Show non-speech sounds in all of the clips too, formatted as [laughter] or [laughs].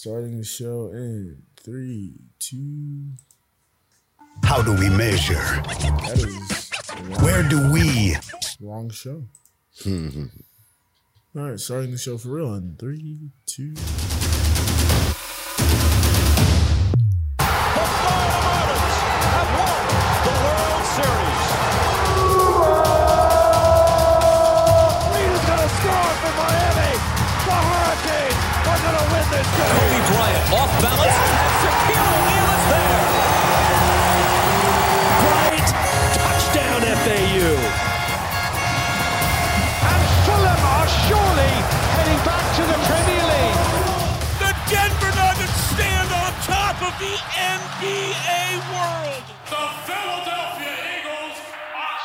Starting the show in three, two. How do we measure? That is wrong, Where do we? wrong show. Mm-hmm. All right, starting the show for real in three, two. NBA world. The Philadelphia Eagles are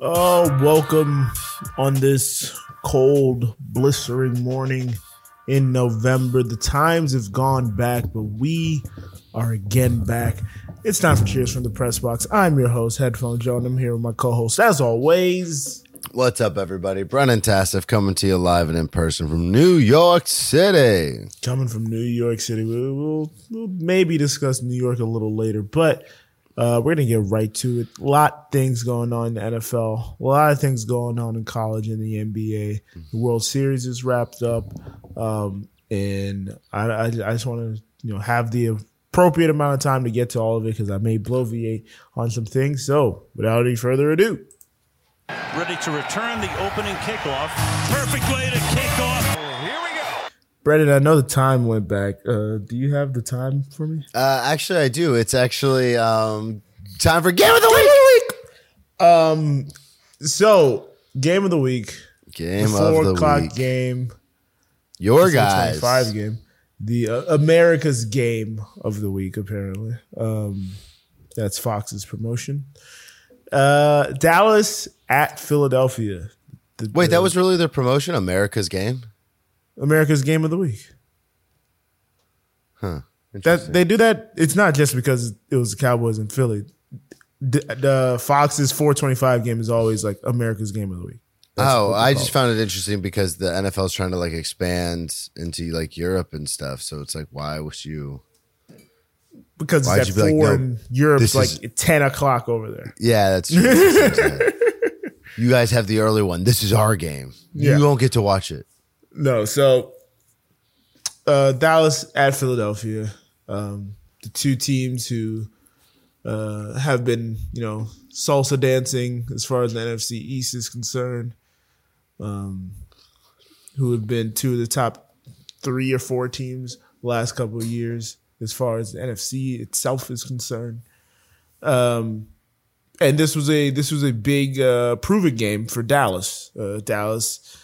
Oh, welcome on this cold, blistering morning in November. The times have gone back, but we are again back. It's time for Cheers from the Press Box. I'm your host, Headphone Joe, and I'm here with my co-host, as always. What's up, everybody? Brennan Tassif coming to you live and in person from New York City. coming from New York City. We'll, we'll, we'll maybe discuss New York a little later, but uh, we're gonna get right to it. A lot of things going on in the NFL. A lot of things going on in college and the NBA. The World Series is wrapped up, um, and I, I, I just want to you know have the appropriate amount of time to get to all of it because I may bloviate on some things. So without any further ado. Ready to return the opening kickoff. Perfect way to kick off. Here we go. Brennan, I know the time went back. Uh, do you have the time for me? Uh, actually, I do. It's actually um, time for Game of the Week. Um, so game of the week, Game the four of the o'clock week. game, Your guys. 25 game, the uh, America's game of the week. Apparently, um, that's Fox's promotion. Uh, Dallas at Philadelphia. The- Wait, the that was really their promotion? America's game? America's game of the week. That they do that. It's not just because it was the Cowboys in Philly. The, the Fox's 425 game is always like America's game of the week. That's oh, I just found it interesting because the NFL is trying to like expand into like Europe and stuff. So it's like, why was you? Because Why'd it's at be like, four no, and Europe's like is- ten o'clock over there. Yeah, that's true. That's what I'm saying. you guys have the early one. This is our game. Yeah. You won't get to watch it. No, so uh, Dallas at Philadelphia, um, the two teams who uh, have been, you know, salsa dancing as far as the NFC East is concerned, um, who have been two of the top three or four teams last couple of years as far as the NFC itself is concerned. Um, and this was a this was a big uh, proving game for Dallas. Uh, Dallas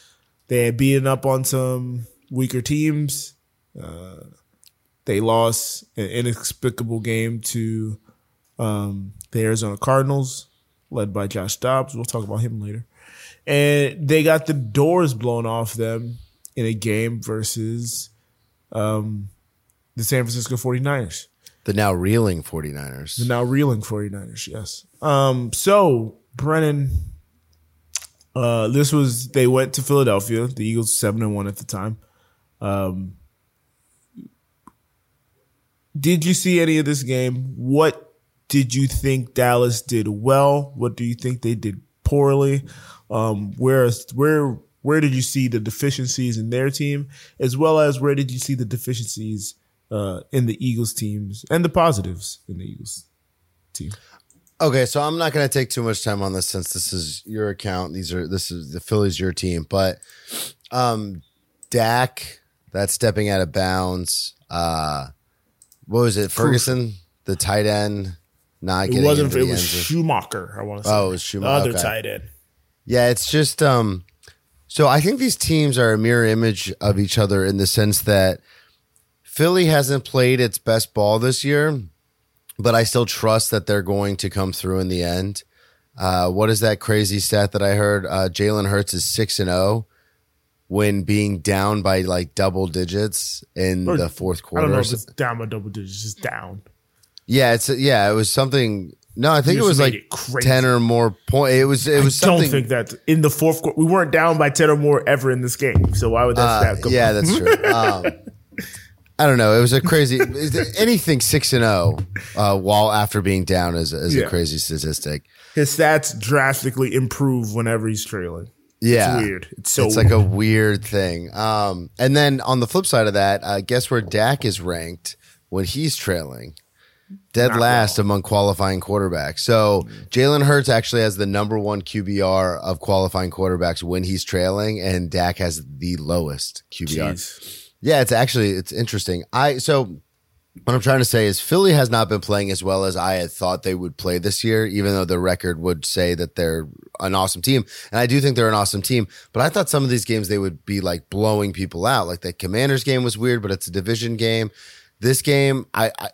they had beaten up on some weaker teams. Uh, they lost an inexplicable game to um, the Arizona Cardinals, led by Josh Dobbs. We'll talk about him later. And they got the doors blown off them in a game versus um, the San Francisco 49ers. The now reeling 49ers. The now reeling 49ers, yes. Um, so, Brennan, uh, this was, they went to Philadelphia, the Eagles 7 and 1 at the time. Um, did you see any of this game? What did you think Dallas did well? What do you think they did poorly? Um, where, where, where did you see the deficiencies in their team, as well as where did you see the deficiencies uh, in the Eagles teams and the positives in the Eagles team? Okay, so I'm not going to take too much time on this since this is your account. These are this is the Phillies your team, but um Dak that's stepping out of bounds. Uh what was it? Ferguson, the tight end, not It getting wasn't. It the was end zone. Schoonmaker. I want to say. Oh, it was The Schoonmaker. other Okay. tight end. Yeah, it's just um so I think these teams are a mirror image of each other in the sense that Philly hasn't played its best ball this year, but I still trust that they're going to come through in the end. Uh, what is that crazy stat that I heard? Uh, Jalen Hurts is six and zero when being down by like double digits in Or- the fourth quarter. I don't know if it's down by double digits. Just down. Yeah, it's yeah, it was something No, I think it was like it ten or more point. It was. It was I don't think that in the fourth quarter we weren't down by ten or more ever in this game. So why would that Uh, stat come? yeah, that's true. [laughs] Um, I don't know. It was a [laughs] crazy. anything six and zero uh, while after being down is, is Yeah. a crazy statistic. his stats drastically improve whenever he's trailing. Yeah, It's weird. It's so it's weird. like a weird thing. Um, and then on the flip side of that, uh, guess where Dak is ranked when he's trailing? Dead Not last well. among qualifying quarterbacks. So Jalen Hurts actually has the number one QBR of qualifying quarterbacks when he's trailing, and Dak has the lowest QBR. Jeez. Yeah, it's actually it's interesting. I so what I'm trying to say is Philly has not been playing as well as I had thought they would play this year, even though the record would say that they're an awesome team. And I do think they're an awesome team. But I thought some of these games they would be like blowing people out. Like the Commanders game was weird, but it's a division game. This game, I, I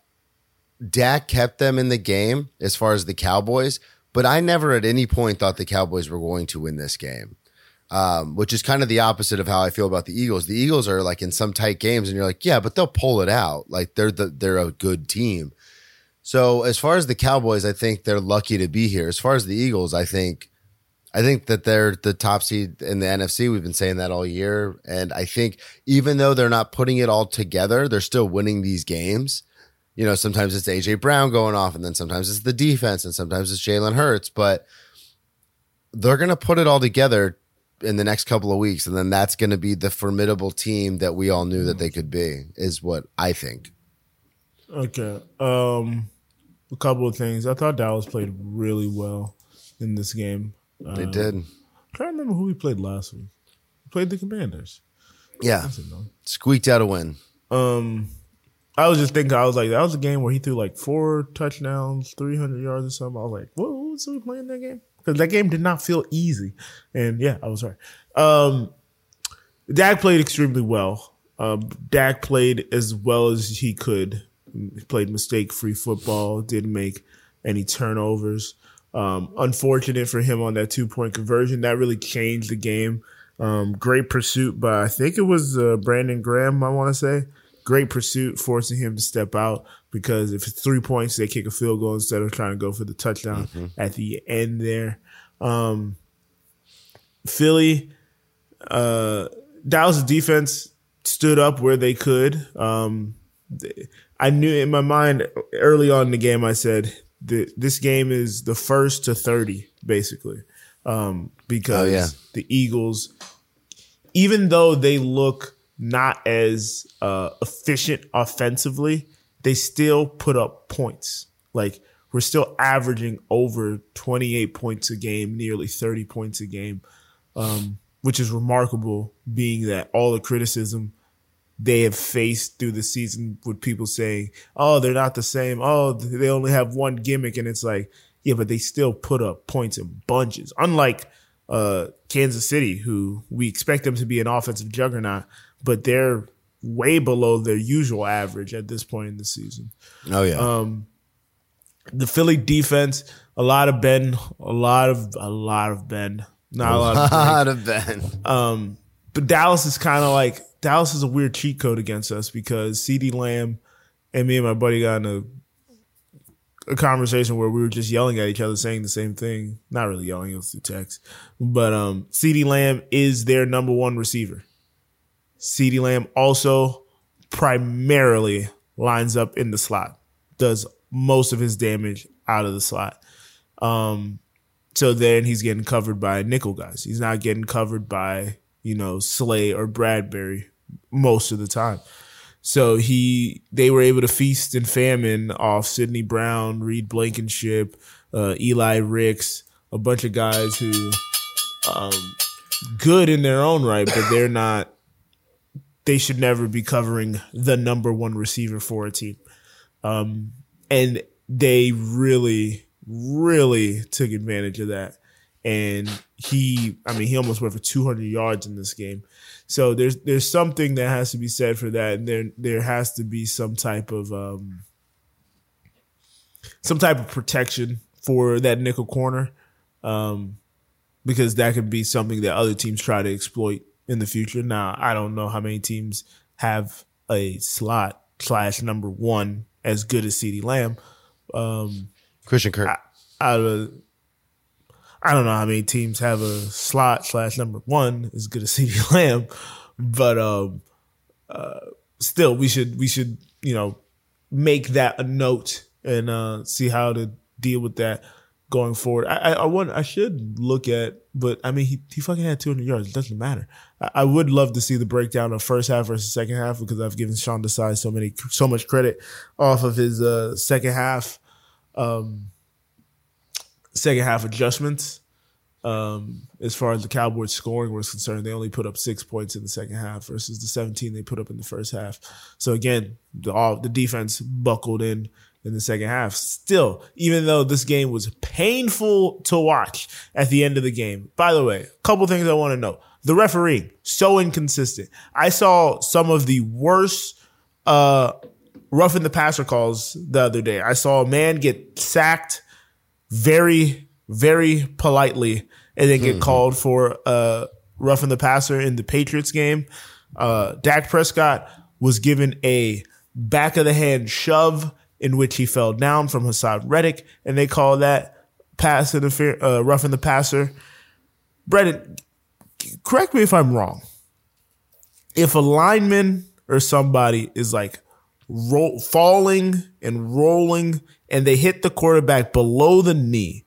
Dak kept them in the game as far as the Cowboys, but I never at any point thought the Cowboys were going to win this game um, which is kind of the opposite of how I feel about the Eagles. The Eagles are like in some tight games, and you're like, yeah, but they'll pull it out. Like they're the they're a good team. So as far as the Cowboys, I think they're lucky to be here. As far as the Eagles, I think I think that they're the top seed in the NFC. We've been saying that all year, and I think even though they're not putting it all together, they're still winning these games. You know, sometimes it's AJ Brown going off, and then sometimes it's the defense, and sometimes it's Jalen Hurts, but they're going to put it all together in the next couple of weeks, and then that's going to be the formidable team that we all knew that they could be. Is what I think. Okay. Um, a couple of things. I thought Dallas played really well in this game. Uh, They did, I'm trying to remember who we played last week. We played the Commanders. yeah, squeaked out a win. Um, I was just thinking, I was like, that was a game where he threw like four touchdowns, 300 yards or something. I was like, what, was he playing that game? Because that game did not feel easy. And yeah, I was right. Um, Dak played extremely well. Um, Dak played as well as he could. He played mistake free football, didn't make any turnovers. Um, unfortunate for him on that two point conversion. That really changed the game. Um, great pursuit by, I think it was uh, Brandon Graham, I want to say. Great pursuit, forcing him to step out because if it's three points, they kick a field goal instead of trying to go for the touchdown at the end there. Um, Philly, uh, Dallas' defense stood up where they could. Um, I knew in my mind early on in the game, I said th- this game is the first to 30, basically. Um, because Oh, yeah. the Eagles, even though they look not as uh, efficient offensively, they still put up points. Like we're still averaging over 28 points a game, nearly 30 points a game, um, which is remarkable, being that all the criticism they have faced through the season with people saying, "Oh, they're not the same. Oh, they only have one gimmick," and it's like, yeah, but they still put up points in bunches. Unlike uh, Kansas City, who we expect them to be an offensive juggernaut, but they're way below their usual average at this point in the season. Oh yeah, Um, The Philly defense, a lot of Ben, a lot of a lot of Ben, not a lot of Drake. Not have been. Um, but Dallas is kind of like Dallas is a weird cheat code against us because CeeDee Lamb and me and my buddy got in a, a conversation where we were just yelling at each other, saying the same thing. Not really yelling; it was through text. But um, CeeDee Lamb is their number one receiver. CeeDee Lamb also primarily lines up in the slot, does most of his damage out of the slot. Um, so then he's getting covered by nickel guys. He's not getting covered by, you know, Slay or Bradberry most of the time. So he they were able to feast and famine off Sydney Brown, Reed Blankenship, uh, Eli Ricks, a bunch of guys who um good in their own right, but they're not they should never be covering the number one receiver for a team. Um and they really really took advantage of that. And he, I mean, he almost went for 200 yards in this game. So there's there's something that has to be said for that, and there there has to be some type of um, some type of protection for that nickel corner, um, because that could be something that other teams try to exploit in the future. Now I don't know how many teams have a slot slash number one as good as CeeDee Lamb. Um, Christian Kirk. out of I don't know how many teams have a slot slash number one as good as [laughs] CeeDee Lamb, but um, uh, still we should we should you know make that a note and uh, see how to deal with that going forward. I I, I want I should look at, but I mean he he fucking had 200 yards. It doesn't matter. I, I would love to see the breakdown of first half versus second half because I've given Sean Desai so many so much credit off of his uh, second half um, second half adjustments. Um, as far as the Cowboys scoring was concerned, they only put up six points in the second half versus the 17 they put up in the first half. So again, the all the defense buckled in in the second half. Still, even though this game was painful to watch at the end of the game. By the way, a couple things I want to know. The refereeing, so inconsistent. I saw some of the worst uh roughing the passer calls the other day. I saw a man get sacked very, very politely and then get called for uh roughing the passer in the Patriots game. Uh Dak Prescott was given a back of the hand shove in which he fell down from Haason Reddick, and they call that pass interference, uh, roughing the passer. Brennan, correct me if I'm wrong. If a lineman or somebody is like roll, falling and rolling and they hit the quarterback below the knee,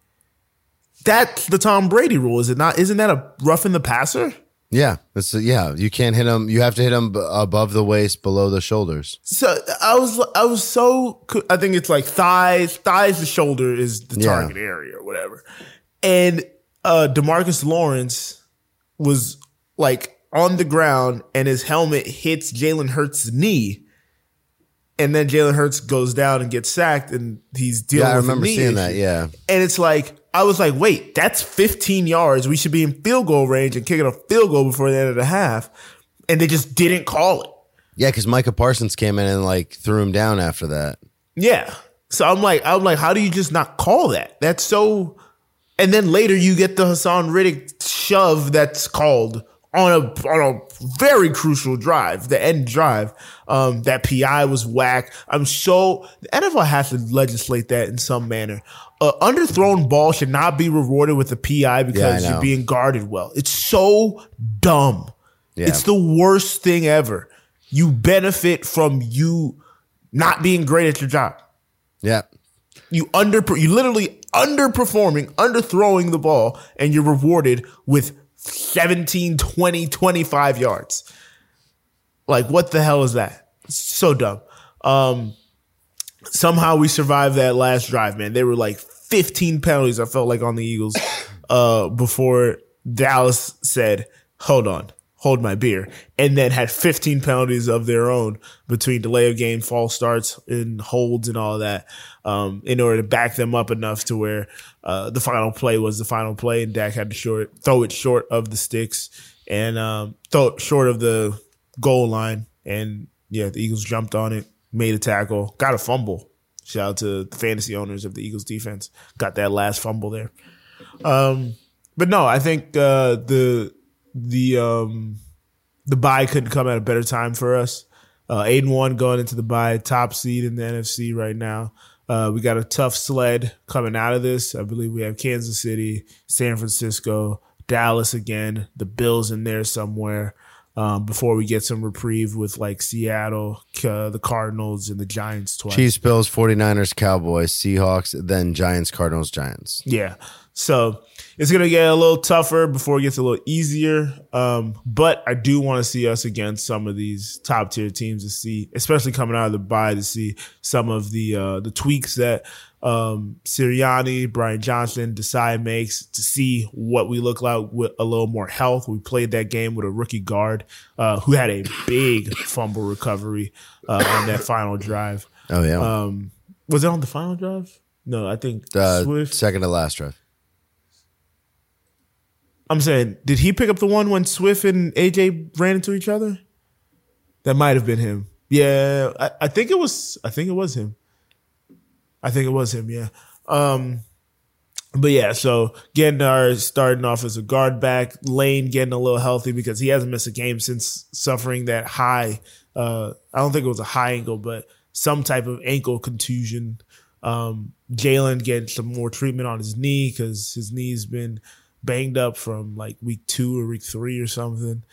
that's the Tom Brady rule, is it not? Isn't that a roughing the passer? Yeah, it's yeah. You can't hit him. You have to hit him above the waist, below the shoulders. So I was I was so I think it's like thighs thighs The shoulder is the Yeah. target area or whatever, and uh Demarcus Lawrence was like on the ground and his helmet hits Jalen Hurts' knee, and then Jalen Hurts goes down and gets sacked, and he's dealing Yeah, I remember seeing that. Yeah, And it's like, I was like, wait, that's 15 yards. We should be in field goal range and kicking a field goal before the end of the half. And they just didn't call it. yeah. Because Micah Parsons came in and like threw him down after that. Yeah. So I'm like, I'm like, how do you just not call that? That's so. And then later you get the Haason Reddick shove that's called on a on a very crucial drive, the end drive. Um, that PI was whack. I'm so the NFL has to legislate that in some manner. Uh, underthrown ball should not be rewarded with a PI because know. you're being guarded well. It's so dumb. Yeah. It's the worst thing ever. You benefit from you not being great at your job. Yeah, You under you literally underperforming, underthrowing the ball, and you're rewarded with 17, 20, 25 yards. Like, what the hell is that? So dumb. Um, somehow we survived that last drive, man. They were like 15 penalties, I felt like, on the Eagles [coughs] uh, before Dallas said, hold on, hold my beer, and then had 15 penalties of their own between delay of game, false starts, and holds and all that um, in order to back them up enough to where uh, the final play was the final play, and Dak had to short throw it short of the sticks and um, throw it short of the goal line. And yeah, the Eagles jumped on it, made a tackle, got a fumble. Shout out to the fantasy owners of the Eagles defense. Got that last fumble there. Um, but no, I think uh, the the um, the bye couldn't come at a better time for us. Uh, eight and one going into the bye, top seed in the NFC right now. Uh, we got a tough sled coming out of this. I believe we have Kansas City, San Francisco, Dallas again, the Bills in there somewhere. Um, before we get some reprieve with like Seattle, uh, the Cardinals, and the Giants twice. Chiefs, Bills, 49ers, Cowboys, Seahawks, then Giants, Cardinals, Giants. Yeah. So it's gonna get a little tougher before it gets a little easier. Um, but I do want to see us against some of these top tier teams to see, especially coming out of the bye, to see some of the uh, the tweaks that um, Sirianni, Brian Johnson, Desai makes to see what we look like with a little more health. We played that game with a rookie guard uh, who had a big fumble recovery uh, on that final drive. Oh, yeah. Um, was it on the final drive? No, I think uh, Swift. second to last drive. I'm saying, did he pick up the one when Swift and AJ ran into each other? That might have been him. Yeah, I, I think it was. I think it was him. I think it was him. Yeah. Um, but yeah, so getting our starting off as a guard back, Lane getting a little healthy because he hasn't missed a game since suffering that high. Uh, I don't think it was a high ankle, but some type of ankle contusion Um, Jalen getting some more treatment on his knee because his knee's been banged up from like week two or week three or something.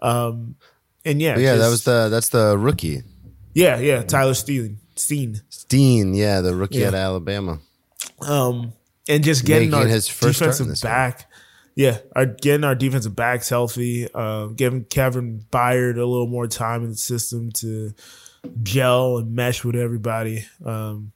Um, and yeah, yeah, that was the that's the rookie yeah, yeah, Tyler Steen, Steen. Steen. Yeah, the rookie Yeah. at Alabama. Um, and just getting Making our his first defensive this game. back. Yeah, our, getting our defensive backs healthy, uh, giving Kevin Byard a little more time in the system to gel and mesh with everybody. Um,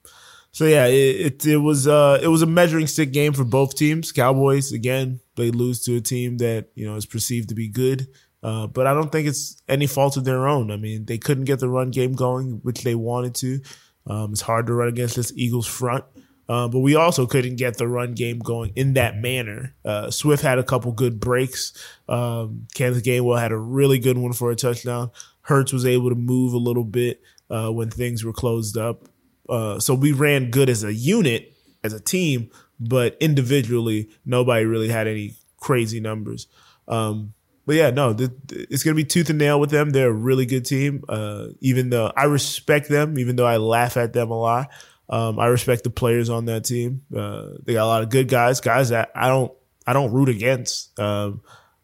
so yeah, it, it it was uh it was a measuring stick game for both teams. Cowboys again, they lose to a team that you know is perceived to be good, uh, but I don't think it's any fault of their own. I mean, they couldn't get the run game going, which they wanted to. Um, it's hard to run against this Eagles front. Uh, but we also couldn't get the run game going in that manner. Uh, Swift had a couple good breaks. Um, Kenneth Gainwell had a really good one for a touchdown. Hurts was able to move a little bit uh, when things were closed up. Uh, so we ran good as a unit, as a team, but individually, nobody really had any crazy numbers. Um, but yeah, no, th- th- it's gonna be tooth and nail with them. They're a really good team. Uh, even though I respect them, even though I laugh at them a lot, um, I respect the players on that team. Uh, they got a lot of good guys, guys that I don't, I don't root against. Um,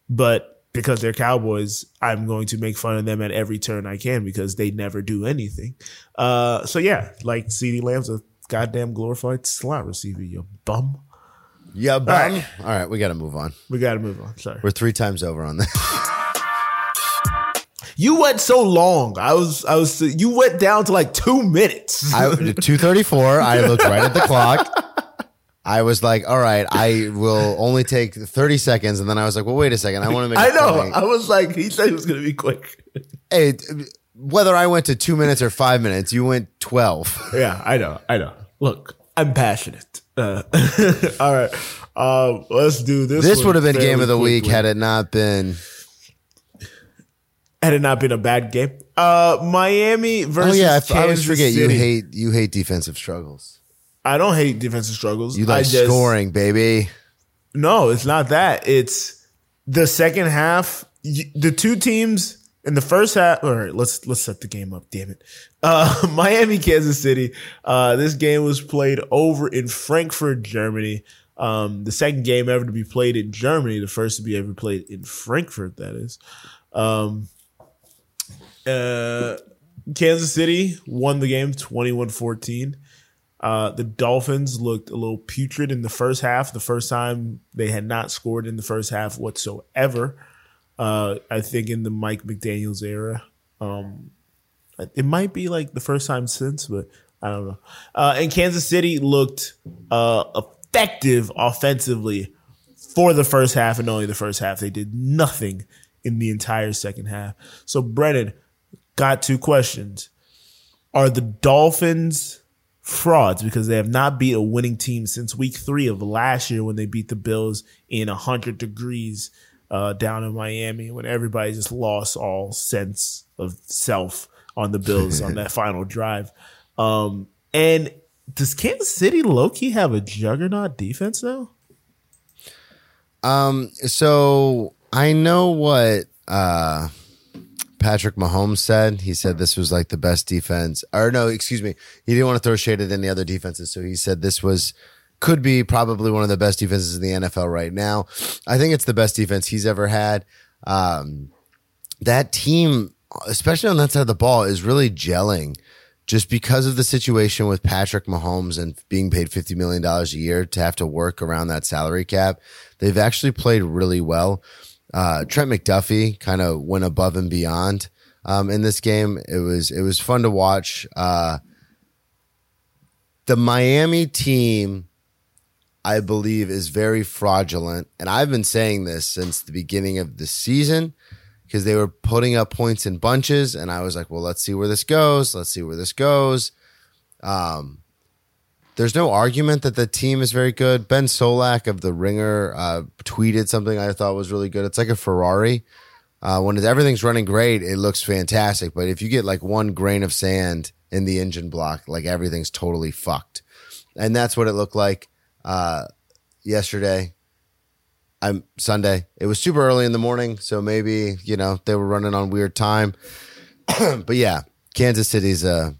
but because they're Cowboys, I'm going to make fun of them at every turn I can because they never do anything. Uh, so yeah, like CeeDee Lamb's a goddamn glorified slot receiver, you bum. Yeah, bum. right. All right, we got to move on. We got to move on. Sorry. We're three times over on this. [laughs] You went so long. I was, I was, you went down to like two minutes. I two thirty four. I looked right at the clock. [laughs] I was like, all right, I will only take 30 seconds. And then I was like, well, wait a second. I want to make [laughs] I know. point. I was like, he said it was going to be quick. [laughs] Hey, whether I went to two minutes or five minutes, you went 12. [laughs] Yeah, I know. I know. Look, I'm passionate. Uh, all right. Uh, let's do this. This would have been game of the week had it not been. had it not been a bad game. Uh, Miami versus. Oh yeah, I, I always forget you hate you hate defensive struggles. I don't hate defensive struggles. You I like just- scoring, baby. No, it's not that. It's the second half. The two teams in the first half. All right, let's let's set the game up. Damn it, uh, [laughs] Miami, Kansas City. Uh, this game was played over in Frankfurt, Germany. Um, the second game ever to be played in Germany. The first to be ever played in Frankfurt. That is. Um, uh, Kansas City won the game 21-14. Uh, the Dolphins looked a little putrid in the first half. The first time they had not scored in the first half whatsoever. Uh, I think in the Mike McDaniel's era. Um, it might be like the first time since, but I don't know. Uh, and Kansas City looked uh, effective offensively for the first half and only the first half. They did nothing in the entire second half. So, Brennan, got two questions. Are the Dolphins frauds because they have not beat a winning team since week three of last year when they beat the Bills in 100 degrees uh, down in Miami when everybody just lost all sense of self on the Bills on that [laughs] final drive. Um, and does Kansas City low key have a juggernaut defense now? Um, so I know what uh Patrick Mahomes said. He said this was like the best defense. Or no, excuse me. He didn't want to throw shade at any other defenses, so he said this was could be probably one of the best defenses in the NFL right now. I think it's the best defense he's ever had. Um, that team, especially on that side of the ball, is really gelling just because of the situation with Patrick Mahomes and being paid $50 million a year to have to work around that salary cap. They've actually played really well. Uh, Trent McDuffie kind of went above and beyond um, in this game. It was it was fun to watch. Uh, the Miami team, I believe, is very fraudulent, and I've been saying this since the beginning of the season because they were putting up points in bunches, and I was like, well, let's see where this goes. Let's see where this goes. Um, there's no argument that the team is very good. Ben Solak of the Ringer uh, tweeted something I thought was really good. It's like a Ferrari. Uh, when everything's running great, it looks fantastic. But if you get like one grain of sand in the engine block, like everything's totally fucked. And that's what it looked like uh, yesterday. I'm Sunday. It was super early in the morning, so maybe you know they were running on weird time. [clears throat] but yeah, Kansas City's a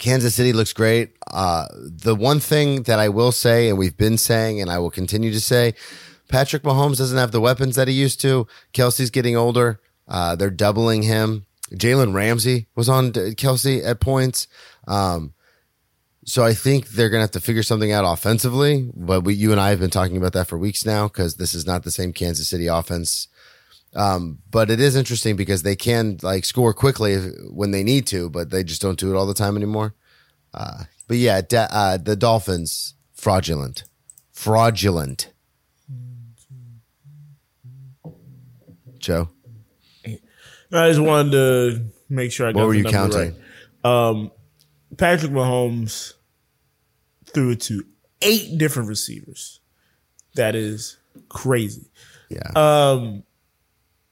Kansas City looks great. Uh, the one thing that I will say, and we've been saying, and I will continue to say, Patrick Mahomes doesn't have the weapons that he used to. Kelce's getting older. Uh, they're doubling him. Jalen Ramsey was on Kelce at points. Um, so I think they're going to have to figure something out offensively. But we, you and I have been talking about that for weeks now because this is not the same Kansas City offense. Um, but it is interesting because they can like score quickly when they need to, but they just don't do it all the time anymore. Uh, but yeah, da- uh, the Dolphins fraudulent, fraudulent. Joe, I just wanted to make sure I got what were you counting? right. Um, Patrick Mahomes threw it to eight different receivers. That is crazy. Yeah, Um,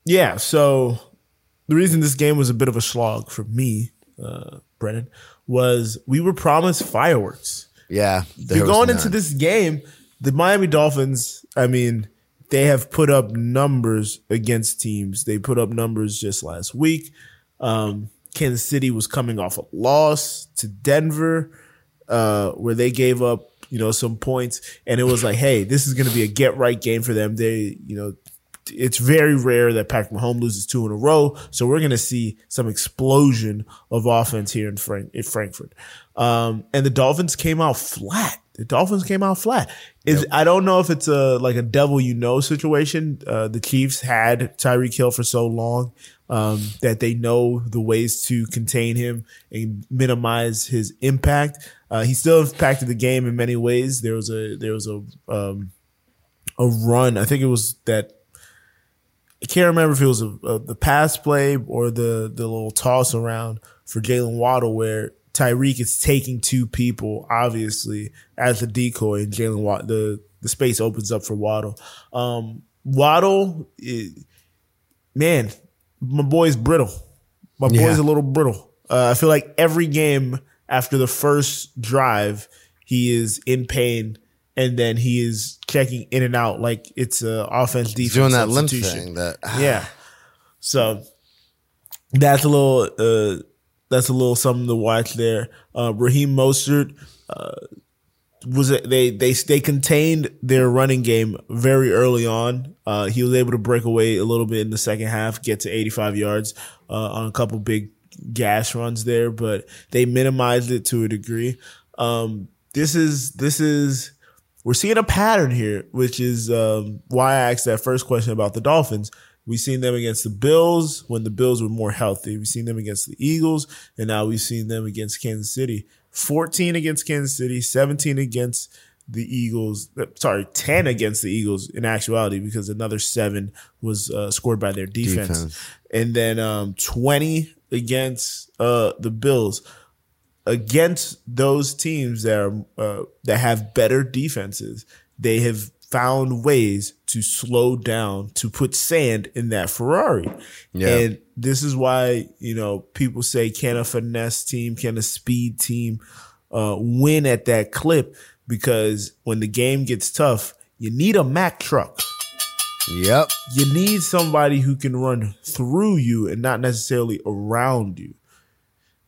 yeah. So the reason this game was a bit of a slog for me, uh, Brennan, was we were promised fireworks. yeah. You're going into this game, the Miami Dolphins, I mean, they have put up numbers against teams. They put up numbers just last week. Um, Kansas City was coming off a loss to Denver, uh, where they gave up, you know, some points. And it was like, hey, this is going to be a get right game for them. They, you know, it's very rare that Patrick Mahomes loses two in a row. So we're going to see some explosion of offense here in, Frank- in Frankfurt. Um, and the Dolphins came out flat. The Dolphins came out flat. Is I don't know if it's a like a devil you know situation. Uh, the Chiefs had Tyreek Hill for so long um, that they know the ways to contain him and minimize his impact. Uh, he still impacted the game in many ways. There was a there was a um, a run. I think it was that I can't remember if it was a, a, the pass play or the the little toss around for Jaylen Waddle where Tyreek is taking two people obviously as a decoy and Jaylen Waddle the the space opens up for Waddle. Um, Waddle, eh, man, my boy's brittle. My boy's Yeah. a little brittle. Uh, I feel like every game after the first drive, he is in pain. And then he is checking in and out like it's a offense defense doing that limp thing. That Yeah. So that's a little uh that's a little something to watch there. Uh Raheem Mostert uh was it they they they contained their running game very early on. Uh he was able to break away a little bit in the second half, get to 85 yards uh on a couple big gas runs there, but they minimized it to a degree. Um this is this is we're seeing a pattern here, which is um, why I asked that first question about the Dolphins. We've seen them against the Bills when the Bills were more healthy. We've seen them against the Eagles, and now we've seen them against Kansas City. 14 against Kansas City, 17 against the Eagles. uh, Sorry, 10 against the Eagles in actuality, because another seven was uh, scored by their defense. Defense. And then um, 20 against uh, the Bills against those teams that are uh, that have better defenses, they have found ways to slow down to put sand in that Ferrari. Yeah. And this is why, you know, people say can a finesse team, can a speed team uh, win at that clip because when the game gets tough, you need a Mack truck Yep. you need somebody who can run through you and not necessarily around you.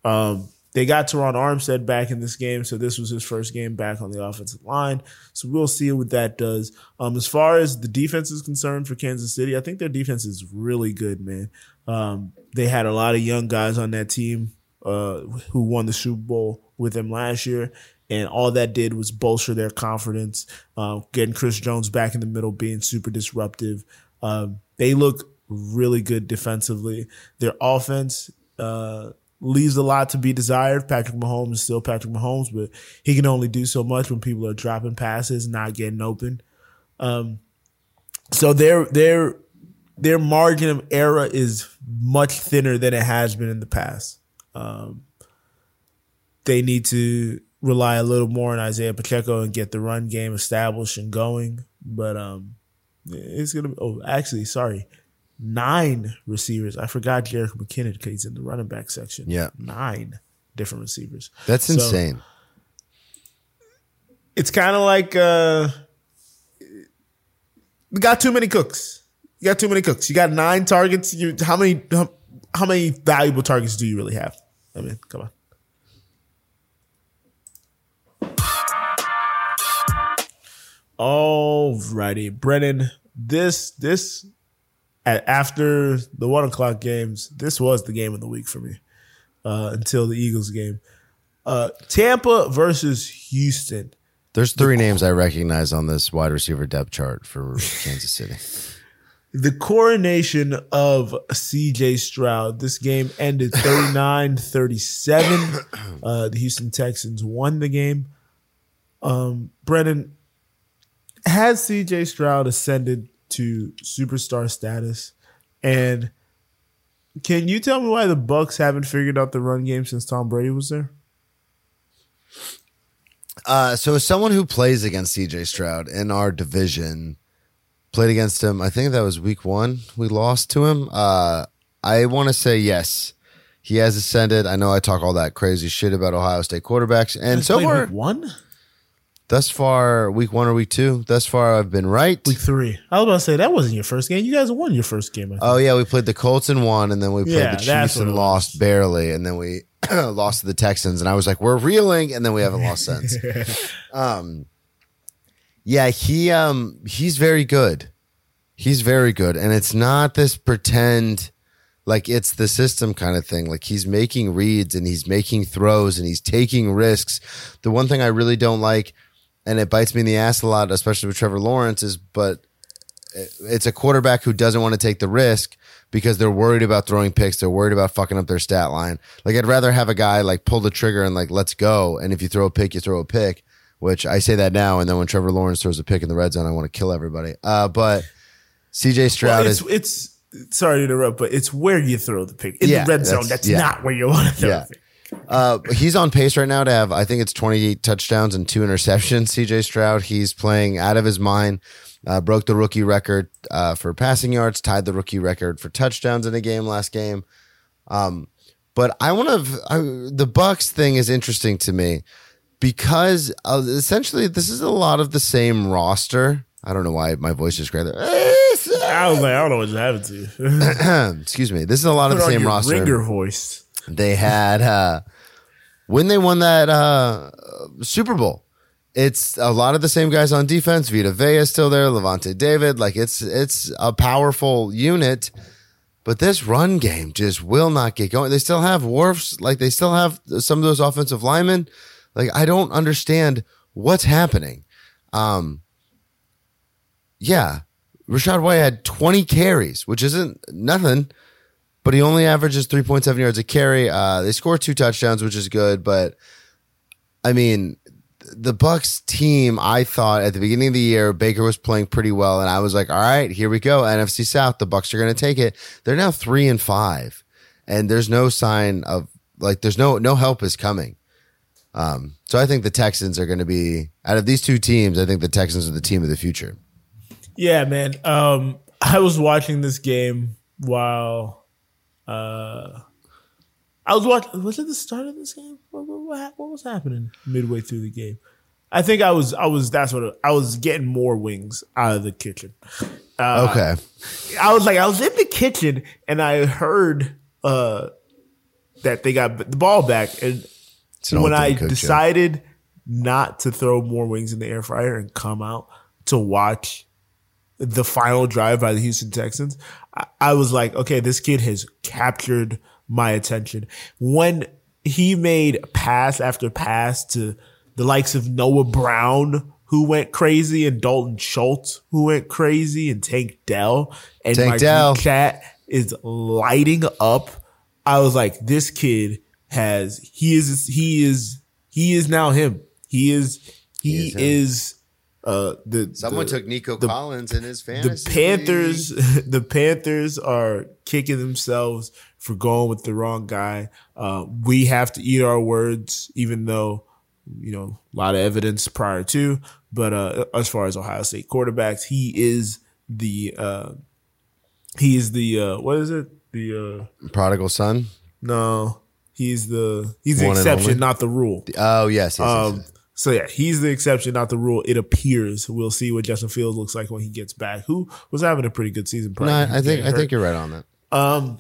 Um, they got Terron Armstead back in this game, so this was his first game back on the offensive line. So we'll see what that does. Um, as far as the defense is concerned for Kansas City, I think their defense is really good, man. Um, they had a lot of young guys on that team uh, who won the Super Bowl with them last year, and all that did was bolster their confidence. Uh, getting Chris Jones back in the middle, being super disruptive. Um, they look really good defensively. Their offense uh, leaves a lot to be desired. Patrick Mahomes is still Patrick Mahomes, but he can only do so much when people are dropping passes, not getting open. Um, so their their their margin of error is much thinner than it has been in the past. Um, they need to rely a little more on Isaiah Pacheco and get the run game established and going. But um, it's gonna. Oh, actually, sorry, nine receivers. I forgot Jerick McKinnon because he's in the running back section. Yeah. Nine different receivers. That's so insane. It's kind of like uh, we got too many cooks. You got too many cooks. You got nine targets. You how many how, how many valuable targets do you really have? I mean, come on. All righty, Brennan. This this a- after the one o'clock games, this was the game of the week for me uh, until the Eagles game. Uh, Tampa versus Houston. There's three names I recognize on this wide receiver depth chart for Kansas City. [laughs] The coronation of CJ Stroud. This game ended 39 37. [coughs] Uh, the Houston Texans won the game. Um, Brennan, has CJ Stroud ascended to superstar status? And can you tell me why the Bucs haven't figured out the run game since Tom Brady was there? Uh, so as someone who plays against CJ Stroud in our division, played against him. I think that was week one. We lost to him. Uh, I want to say yes. He has ascended. I know I talk all that crazy shit about Ohio State quarterbacks, and so far, week one, thus far, week one or week two, thus far, I've been right. week three. I was about to say that wasn't your first game. You guys won your first game. Oh yeah, we played the Colts and won, and then we played Yeah, the that's Chiefs what and it lost barely, and then we [clears throat] lost to the Texans, and I was like, we're reeling, and then we haven't lost since. [laughs] um, yeah, he um he's very good. He's very good, and it's not this pretend like it's the system kind of thing. Like he's making reads and he's making throws and he's taking risks. The one thing I really don't like, and it bites me in the ass a lot, especially with Trevor Lawrence, is but it's a quarterback who doesn't want to take the risk because they're worried about throwing picks. They're worried about fucking up their stat line. Like I'd rather have a guy like pull the trigger and like let's go. And if you throw a pick, you throw a pick. Which I say that now, and then when Trevor Lawrence throws a pick in the red zone, I want to kill everybody. Uh, but CJ Stroud Well, it's, is it's sorry to interrupt, but it's where you throw the pick in Yeah, the red zone. that's- yeah. not where you want to throw Yeah. the pick. Uh, he's on pace right now to have, I think it's 28 touchdowns and two interceptions. [laughs] CJ Stroud, he's playing out of his mind. Uh, broke the rookie record uh, for passing yards, tied the rookie record for touchdowns in a game last game. Um, but I want to. The Bucs thing is interesting to me because uh, essentially this is a lot of the same roster. I don't know why my voice just grabbed there. I was like, I don't know what's happened to you. [laughs] Excuse me. This is a lot of the same roster. ringer voice. They had uh when they won that uh Super Bowl. It's a lot of the same guys on defense. Vita Vea is still there, Lavonte David. Like it's it's a powerful unit, but this run game just will not get going. They still have Wirfs, like they still have some of those offensive linemen. Like I don't understand what's happening. Um yeah. Rachaad White had 20 carries, which isn't nothing but he only averages 3.7 yards a carry. Uh, they score two touchdowns, which is good, but I mean, the Bucs team, I thought at the beginning of the year, Baker was playing pretty well, and I was like, all right, here we go. NFC South, the Bucs are going to take it. They're now three and five, and there's no sign of like, there's no no help is coming. Um, so I think the Texans are going to be out of these two teams. I think the Texans are the team of the future. Yeah, man. Um, I was watching this game while uh, I was watching. Was it the start of this game? What, what, what, was happening midway through the game? I think I was. I was. That's what I was getting more wings out of the kitchen. Uh, Okay, I was like, I was in the kitchen and I heard uh, that they got the ball back, and when I thing, Coach Joe. decided not to throw more wings in the air fryer and come out to watch the final drive by the Houston Texans, I, I was like, okay, this kid has captured my attention. When he made pass after pass to the likes of Noah Brown, who went crazy, and Dalton Schultz, who went crazy, and Tank Dell, and Tank my Dell. chat is lighting up. I was like, this kid has he is he is he is now him. He is he, is is uh the someone the- took Nico the- Collins in his fantasy. the. Panthers, [laughs] the Panthers are kicking themselves for going with the wrong guy. Uh, we have to eat our words, even though you know a lot of evidence prior to. But uh, as far as Ohio State quarterbacks, he is the uh, he is the uh, what is it? The uh, prodigal son. no, he's the he's the One exception, not the rule. Oh yes, yes, yes, Um, yes. So yeah, he's the exception, not the rule. It appears we'll see what Justin Fields looks like when he gets back. Who was having a pretty good season. No, I, think I think you're right on that. Um,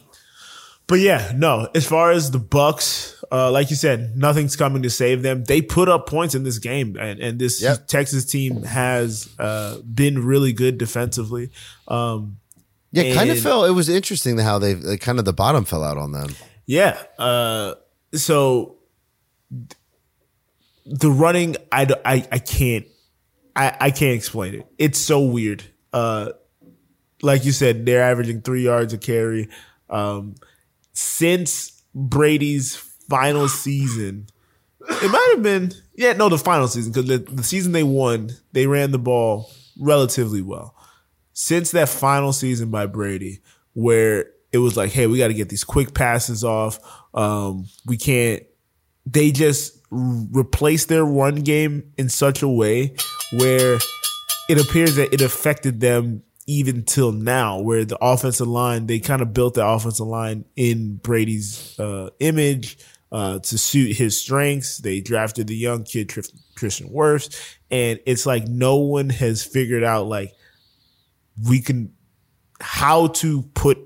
but yeah, no. As far as the Bucs, uh, like you said, nothing's coming to save them. They put up points in this game, and, and this Yep. Texas team has uh, been really good defensively. Um, Yeah, kind of felt it was interesting how they like, kind of the bottom fell out on them. Yeah. Uh, so the running, I, I, I can't, I, I can't explain it. It's so weird. Uh, like you said, they're averaging three yards a carry. Um, since Brady's final season, it might have been, yeah, no, the final season, because the, the season they won, they ran the ball relatively well since that final season by Brady, where it was like, hey, we got to get these quick passes off. Um, we can't. They just replaced their run game in such a way where it appears that it affected them even till now, where the offensive line they kind of built the offensive line in Brady's uh, image uh, to suit his strengths. They drafted the young kid Tr- Tristan Wirfs, and it's like no one has figured out like we can how to put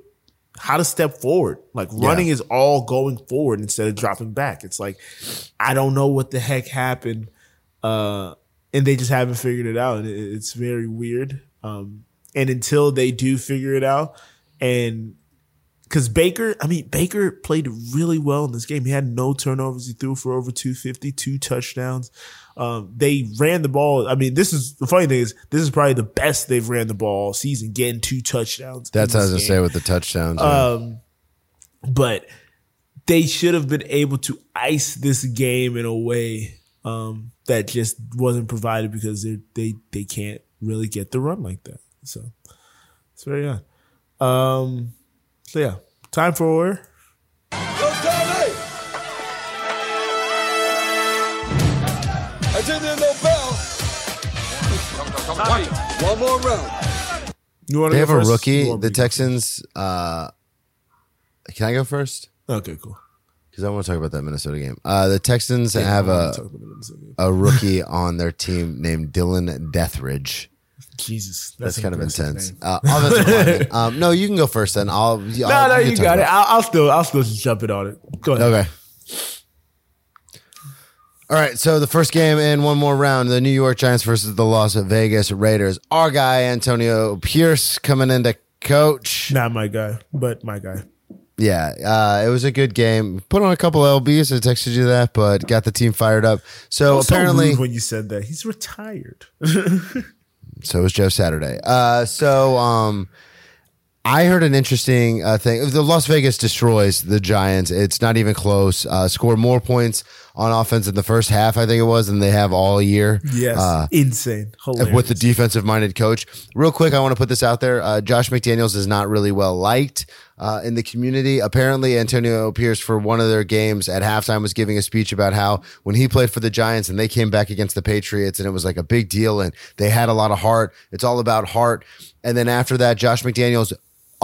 how to step forward. Like running is all going forward instead of dropping back. It's like I don't know what the heck happened, uh, and they just haven't figured it out. And it's very weird. Um, and until they do figure it out, and because Baker, I mean Baker played really well in this game. He had no turnovers. He threw for over 250, two touchdowns. Um, they ran the ball. I mean, this is the funny thing is this is probably the best they've ran the ball all season, getting two touchdowns. That's what I was gonna say with the touchdowns. yeah. um, but they should have been able to ice this game in a way um, that just wasn't provided because they they they can't really get the run like that. So it's very odd. Um, so yeah, time for Attending no bell. One more round. you want they to have a rookie. The Texans. Uh, can I go first? Okay, cool. Because I want to talk about that Minnesota game. Uh, the Texans have a talk about the Minnesota game. a rookie [laughs] on their team named Dylan Deathridge. Jesus, That's, an kind of impressive intense. Uh, [laughs] um, no, you can go first. Then I'll. No, no, you got it. I'll, I'll still, I'll still jump in on it. Go ahead. Okay. All right, so the first game in one more round, the New York Giants versus the Las Vegas Raiders. Our guy Antonio Pierce coming in to coach. Not my guy, but my guy. Yeah, uh, it was a good game. Put on a couple lbs. I texted you that, but got the team fired up. So So apparently, rude when you said that, he's retired. [laughs] So was Joe Saturday. Uh, so um, I heard an interesting uh, thing. The Las Vegas destroys the Giants. It's not even close. Uh, scored more points on offense in the first half, I think it was, than they have all year. Yes, Uh, insane, hilarious. with the defensive minded coach. Real quick, I want to put this out there. Uh, Josh McDaniels is not really well liked uh, in the community. Apparently, Antonio Pierce, for one of their games at halftime, was giving a speech about how when he played for the Giants and they came back against the Patriots and it was like a big deal and they had a lot of heart. It's all about heart. And then after that, Josh McDaniels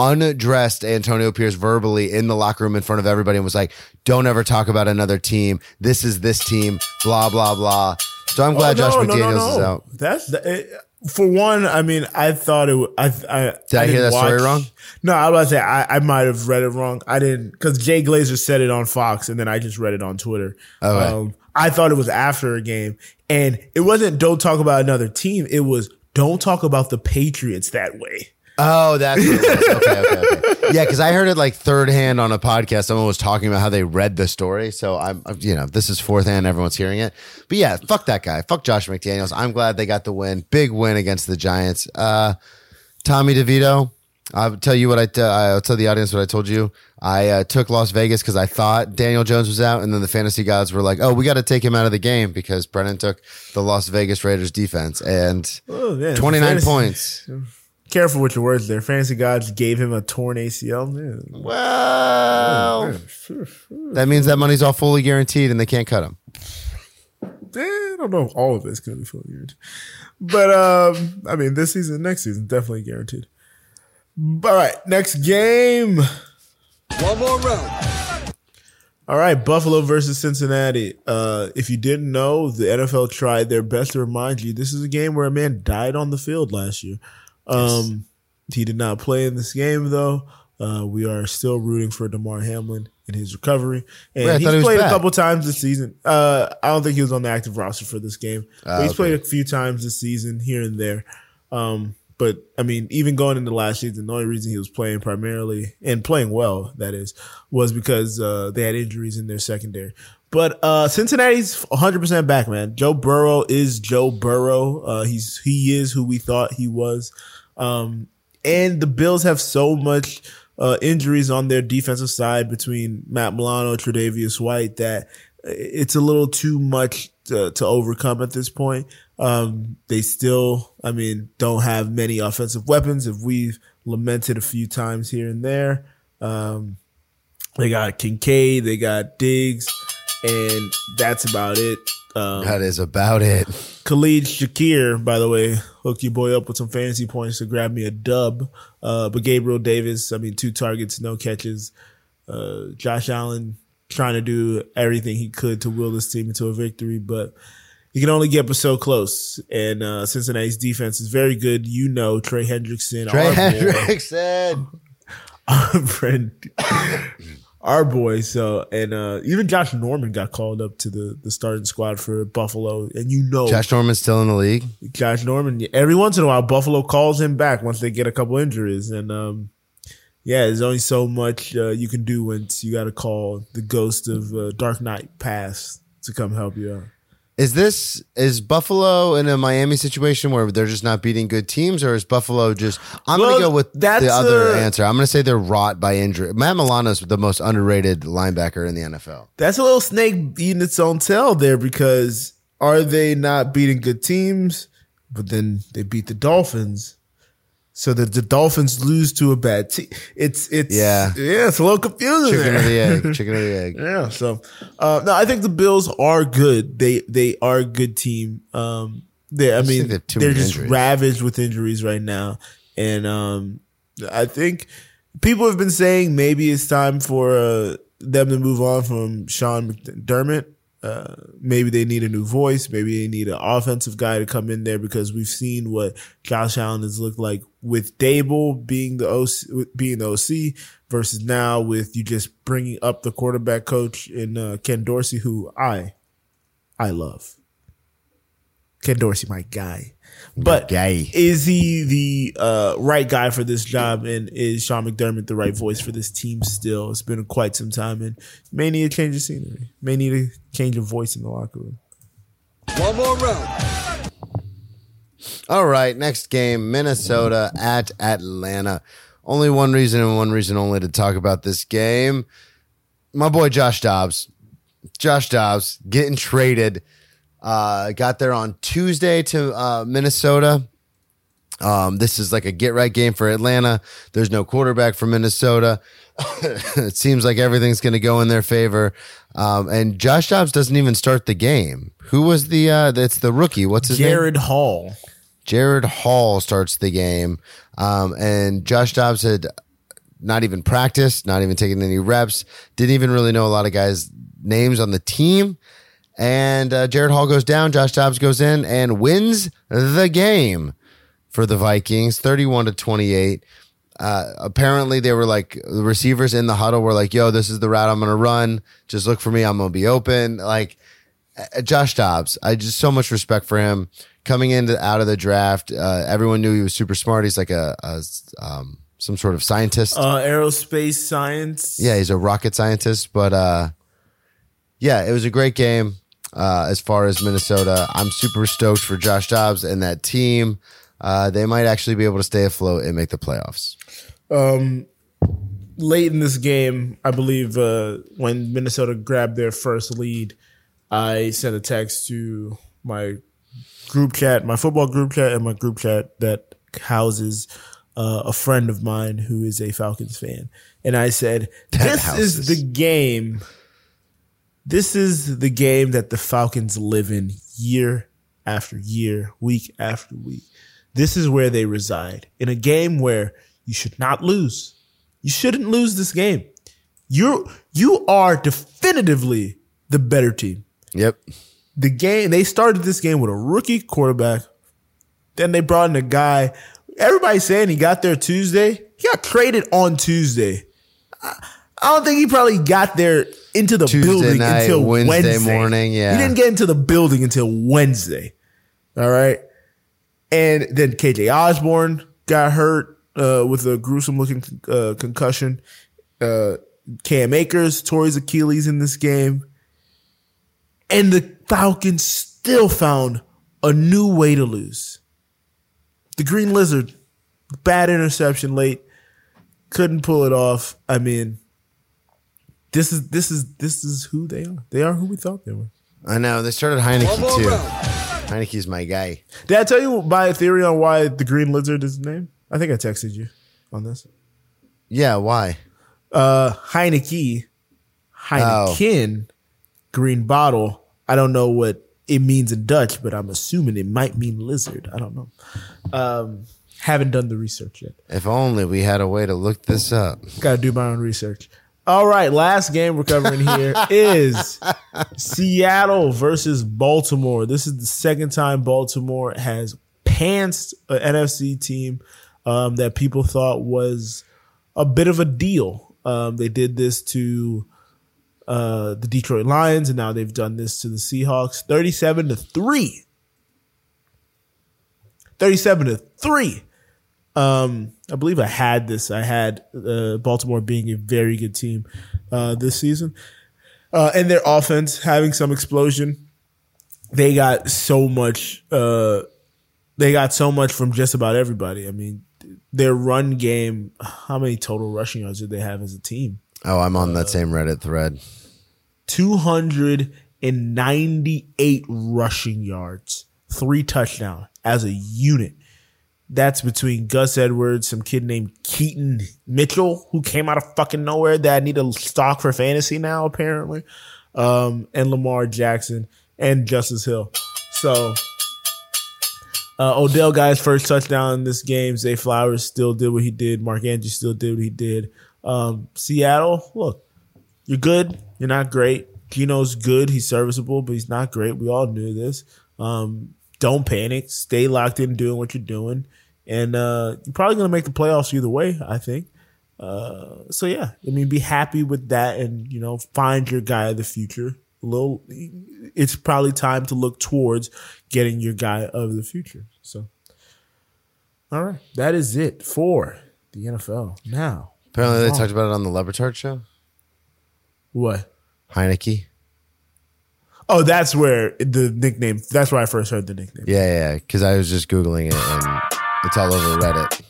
undressed Antonio Pierce verbally in the locker room in front of everybody and was like, don't ever talk about another team. This is this team, blah, blah, blah. So I'm glad Oh, Josh no, no, McDaniels no, no. is out. That's the, it, for one. I mean, I thought it. I I Did I hear didn't that story wrong? No, I was about to say I, I might have read it wrong. I didn't because Jay Glazer said it on Fox, and then I just read it on Twitter. Okay. Um, I thought it was after a game, and it wasn't. Don't talk about another team. It was don't talk about the Patriots that way. Oh, that's what it was. okay, okay, okay. Yeah, because I heard it like third hand on a podcast. Someone was talking about how they read the story. So I'm, I'm- you know, this is fourth hand. Everyone's hearing it. But yeah, fuck that guy. Fuck Josh McDaniels. I'm glad they got the win. Big win against the Giants. Uh, Tommy DeVito. I'll tell you what I. T- I'll tell the audience what I told you. I uh, took Las Vegas because I thought Daniel Jones was out, and then the fantasy gods were like, "Oh, we got to take him out of the game because Brennan took the Las Vegas Raiders defense and Oh, yeah. 29 Fantasy- points." [laughs] Careful with your words there. Fantasy gods gave him a torn ACL. Yeah. Well, that means that money's all fully guaranteed and they can't cut him. Eh, I don't know if all of it's going to be fully guaranteed. But, um, I mean, this season, next season, definitely guaranteed. All right, next game. One more round. All right, Buffalo versus Cincinnati. Uh, if you didn't know, the NFL tried their best to remind you this is a game where a man died on the field last year. Um, He did not play in this game, though. Uh, we are still rooting for Damar Hamlin in his recovery, and Wait, he's thought he was played a couple times this season. Uh, I don't think he was on the active roster for this game, but Ah, he's okay. played a few times this season here and there. Um, but I mean, even going into last season, the only reason he was playing primarily and playing well, that is, was because uh, they had injuries in their secondary. But uh, Cincinnati's 100% back, man. Joe Burrow is Joe Burrow. Uh, he's he is who we thought he was. Um, and the Bills have so much uh, injuries on their defensive side between Matt Milano, Tre'Davious White that it's a little too much to, to overcome at this point. Um, they still, I mean, don't have many offensive weapons. If we've lamented a few times here and there, um, they got Kincaid, they got Diggs, and that's about it. Um, That is about it. Khalil Shakir, by the way, hook your boy up with some fantasy points to grab me a dub. Uh, but Gabriel Davis, I mean, two targets, no catches. Uh, Josh Allen trying to do everything he could to will this team into a victory, but he can only get but so close. And uh, Cincinnati's defense is very good. You know, Trey Hendrickson, Trey boy, Hendrickson. [laughs] our friend, [laughs] our boy. So, and uh, even Josh Norman got called up to the, the starting squad for Buffalo. And you know, Josh Norman's still in the league. Josh Norman. Every once in a while, Buffalo calls him back once they get a couple injuries, and um, yeah, there's only so much uh, you can do once you got to call the ghost of uh, Dark Knight past to come help you out. Is this is Buffalo in a Miami situation where they're just not beating good teams, or is Buffalo just? I'm Well, gonna go with that's, the other uh, answer. I'm gonna say they're rot by injury. Matt Milano's the most underrated linebacker in the NFL. That's a little snake eating its own tail there because are they not beating good teams? But then they beat the Dolphins. So that the Dolphins lose to a bad team. It's it's Yeah. yeah, it's a little confusing. Chicken there. or the egg? [laughs] Chicken or the egg? Yeah. So, uh, no, I think the Bills are good. They they are a good team. Um, they, I mean, they they're just injuries. ravaged with injuries right now, and um, I think people have been saying maybe it's time for uh, them to move on from Sean McDermott. Uh, maybe they need a new voice. Maybe they need an offensive guy to come in there because we've seen what Josh Allen has looked like with Daboll being the OC, being the OC versus now with you just bringing up the quarterback coach in uh, Ken Dorsey, who I, I love. Ken Dorsey, my guy. But guy. is he the uh, right guy for this job? And is Sean McDermott the right voice for this team still? It's been quite some time and may need a change of scenery. May need a change of voice in the locker room. One more round. All right, next game Minnesota at Atlanta. Only one reason and one reason only to talk about this game. My boy Josh Dobbs. Josh Dobbs getting traded. Uh, got there on Tuesday to uh, Minnesota. Um, this is like a get right game for Atlanta. There's no quarterback for Minnesota. [laughs] it seems like everything's going to go in their favor. Um, and Josh Dobbs doesn't even start the game. Who was the? Uh, that's the rookie. What's his name? Jaren Hall. Jaren Hall starts the game, um, and Josh Dobbs had not even practiced, not even taken any reps, didn't even really know a lot of guys' names on the team. And uh, Jaren Hall goes down, Josh Dobbs goes in and wins the game for the Vikings, thirty-one to twenty-eight. Uh, apparently, they were like the receivers in the huddle were like, "Yo, this is the route I'm going to run. Just look for me. I'm going to be open." Like uh, Josh Dobbs, I just so much respect for him coming into out of the draft. Uh, everyone knew he was super smart. He's like a, a um, some sort of scientist. Uh, aerospace science. yeah, he's a rocket scientist. But uh, yeah, it was a great game. Uh, as far as Minnesota, I'm super stoked for Josh Dobbs and that team. Uh, they might actually be able to stay afloat and make the playoffs. Um, late in this game, I believe uh, when Minnesota grabbed their first lead, I sent a text to my group chat, my football group chat, and my group chat that houses uh, a friend of mine who is a Falcons fan, and I said, [laughs] "This houses. is the game. This is the game that the Falcons live in year after year, week after week. This is where they reside in a game where you should not lose. You shouldn't lose this game. You're you are definitively the better team. Yep. The game they started this game with a rookie quarterback. Then they brought in a guy. Everybody's saying he got there Tuesday. He got traded on Tuesday. I, I don't think he probably got there into the Tuesday building night, until Wednesday Wednesday morning, yeah. he didn't get into the building until Wednesday. All right, and then KJ Osborn got hurt uh, with a gruesome looking uh, concussion. Uh, Cam Akers tore his Achilles in this game, and the Falcons still found a new way to lose. The Green Lizard, bad interception late, couldn't pull it off. I mean, this is this is this is who they are. They are who we thought they were. I know they started One Heinicke more too. Heinicke's my guy. Did I tell you my theory on why the Green Lizard is named? I think I texted you on this. Yeah, why? Uh, Heinicke, Heineken, green bottle. I don't know what it means in Dutch, but I'm assuming it might mean lizard. I don't know. Um, haven't done the research yet. If only we had a way to look this up. Got to do my own research. All right, last game we're covering here [laughs] is Seattle versus Baltimore. This is the second time Baltimore has pantsed an NFC team um, that people thought was a bit of a deal. Um, they did this to uh, the Detroit Lions, and now they've done this to the Seahawks, thirty-seven to three. Thirty-seven to three. Um, I believe I had this. I had uh, Baltimore being a very good team uh, this season, uh, and their offense having some explosion. They got so much. Uh, they got so much from just about everybody. I mean, their run game. How many total rushing yards did they have as a team? Oh, I'm on that same Reddit thread. 298 rushing yards, three touchdowns as a unit. That's between Gus Edwards, some kid named Keaton Mitchell, who came out of fucking nowhere that I need a stock for fantasy now, apparently, um, and Lamar Jackson and Justice Hill. So uh, Odell got his first touchdown in this game. Zay Flowers still did what he did. Mark Andrews still did what he did. Um, Seattle, look, you're good. You're not great. Geno's good. He's serviceable, but he's not great. We all knew this. Um, don't panic. Stay locked in doing what you're doing. And uh, you're probably going to make the playoffs either way, I think. Uh, so, yeah, I mean, be happy with that and, you know, find your guy of the future. A little, it's probably time to look towards getting your guy of the future. So, all right, that is it for the NFL. Now, Apparently, they talked about it on the Le Batard show. what? Heinicke. Oh, that's where the nickname. That's where I first heard the nickname. Yeah, yeah. Because I was just googling it and it's all over Reddit.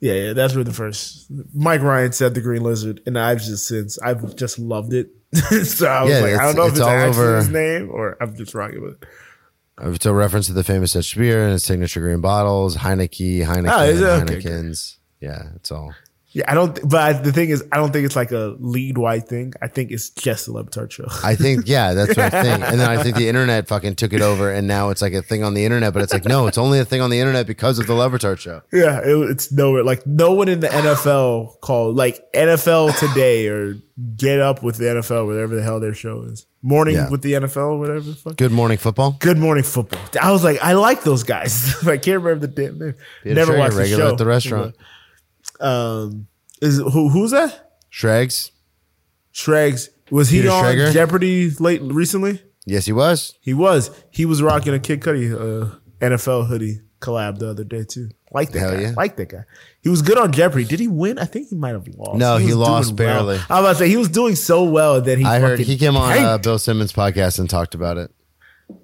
Yeah, yeah, that's where the first Mike Ryan said the Green Lizard, and I've just since I've just loved it. [laughs] so I was Yeah, like, I don't know if it's it's all actually over- his name or I'm just rocking with it. It's a reference to the famous Dutch beer and its signature green bottles, Heinicke, Heineken, Oh, it? Okay, Heinekens. Yeah, it's all. Yeah, I don't. But I, the thing is, I don't think it's like a lead white thing. I think it's just a Le Batard show. I think, [laughs] yeah, that's what I think. And then I think the internet fucking took it over and now it's like a thing on the internet, but it's like, no, it's only a thing on the internet because of the Le Batard show. yeah, it, it's nowhere. Like no one in the NFL called like NFL Today or Get Up with the NFL, whatever the hell their show is. Morning Yeah. with the NFL, whatever the fuck. Good morning football. Good Morning Football. I was like, I like those guys. [laughs] I can't remember the damn name. Never Schrager, watched the regular show. at the restaurant. Um, is who? Who's that? Shregs. Shregs. Was he Peter on Schrager? Jeopardy late recently? Yes, he was. He was. He was rocking a Kid Cudi uh, NFL hoodie collab the other day too. Like that Hell guy. yeah. Like that guy. He was good on Jeopardy. Did he win? I think he might have lost. No, he was lost doing well. barely. I was about to say he was doing so well that he. I heard he came on uh. Bill Simmons' podcast and talked about it.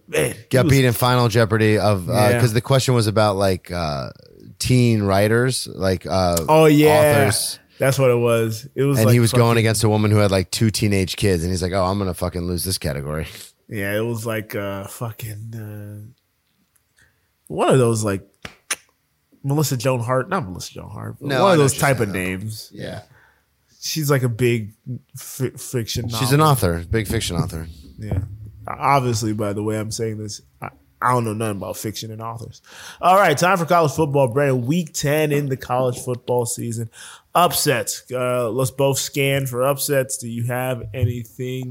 Man, Got beat in Final Jeopardy of because Yeah. the question was about like uh, teen writers, like uh, Oh yeah, authors. that's what it was. It was, and like he was going against a woman who had like two teenage kids, and he's like, "Oh, I'm gonna fucking lose this category." Yeah, it was like uh fucking uh one of those like Melissa Joan Hart, not Melissa Joan Hart, but No, one I of those type of names. Yeah, She's like a big fi- fiction. she's an author, big fiction author. Yeah. Obviously, by the way I'm saying this, I, I don't know nothing about fiction and authors. All right, time for college football, Brennan. Week 10 in the college football season. Upsets. Uh, let's both scan for upsets. Do you have anything?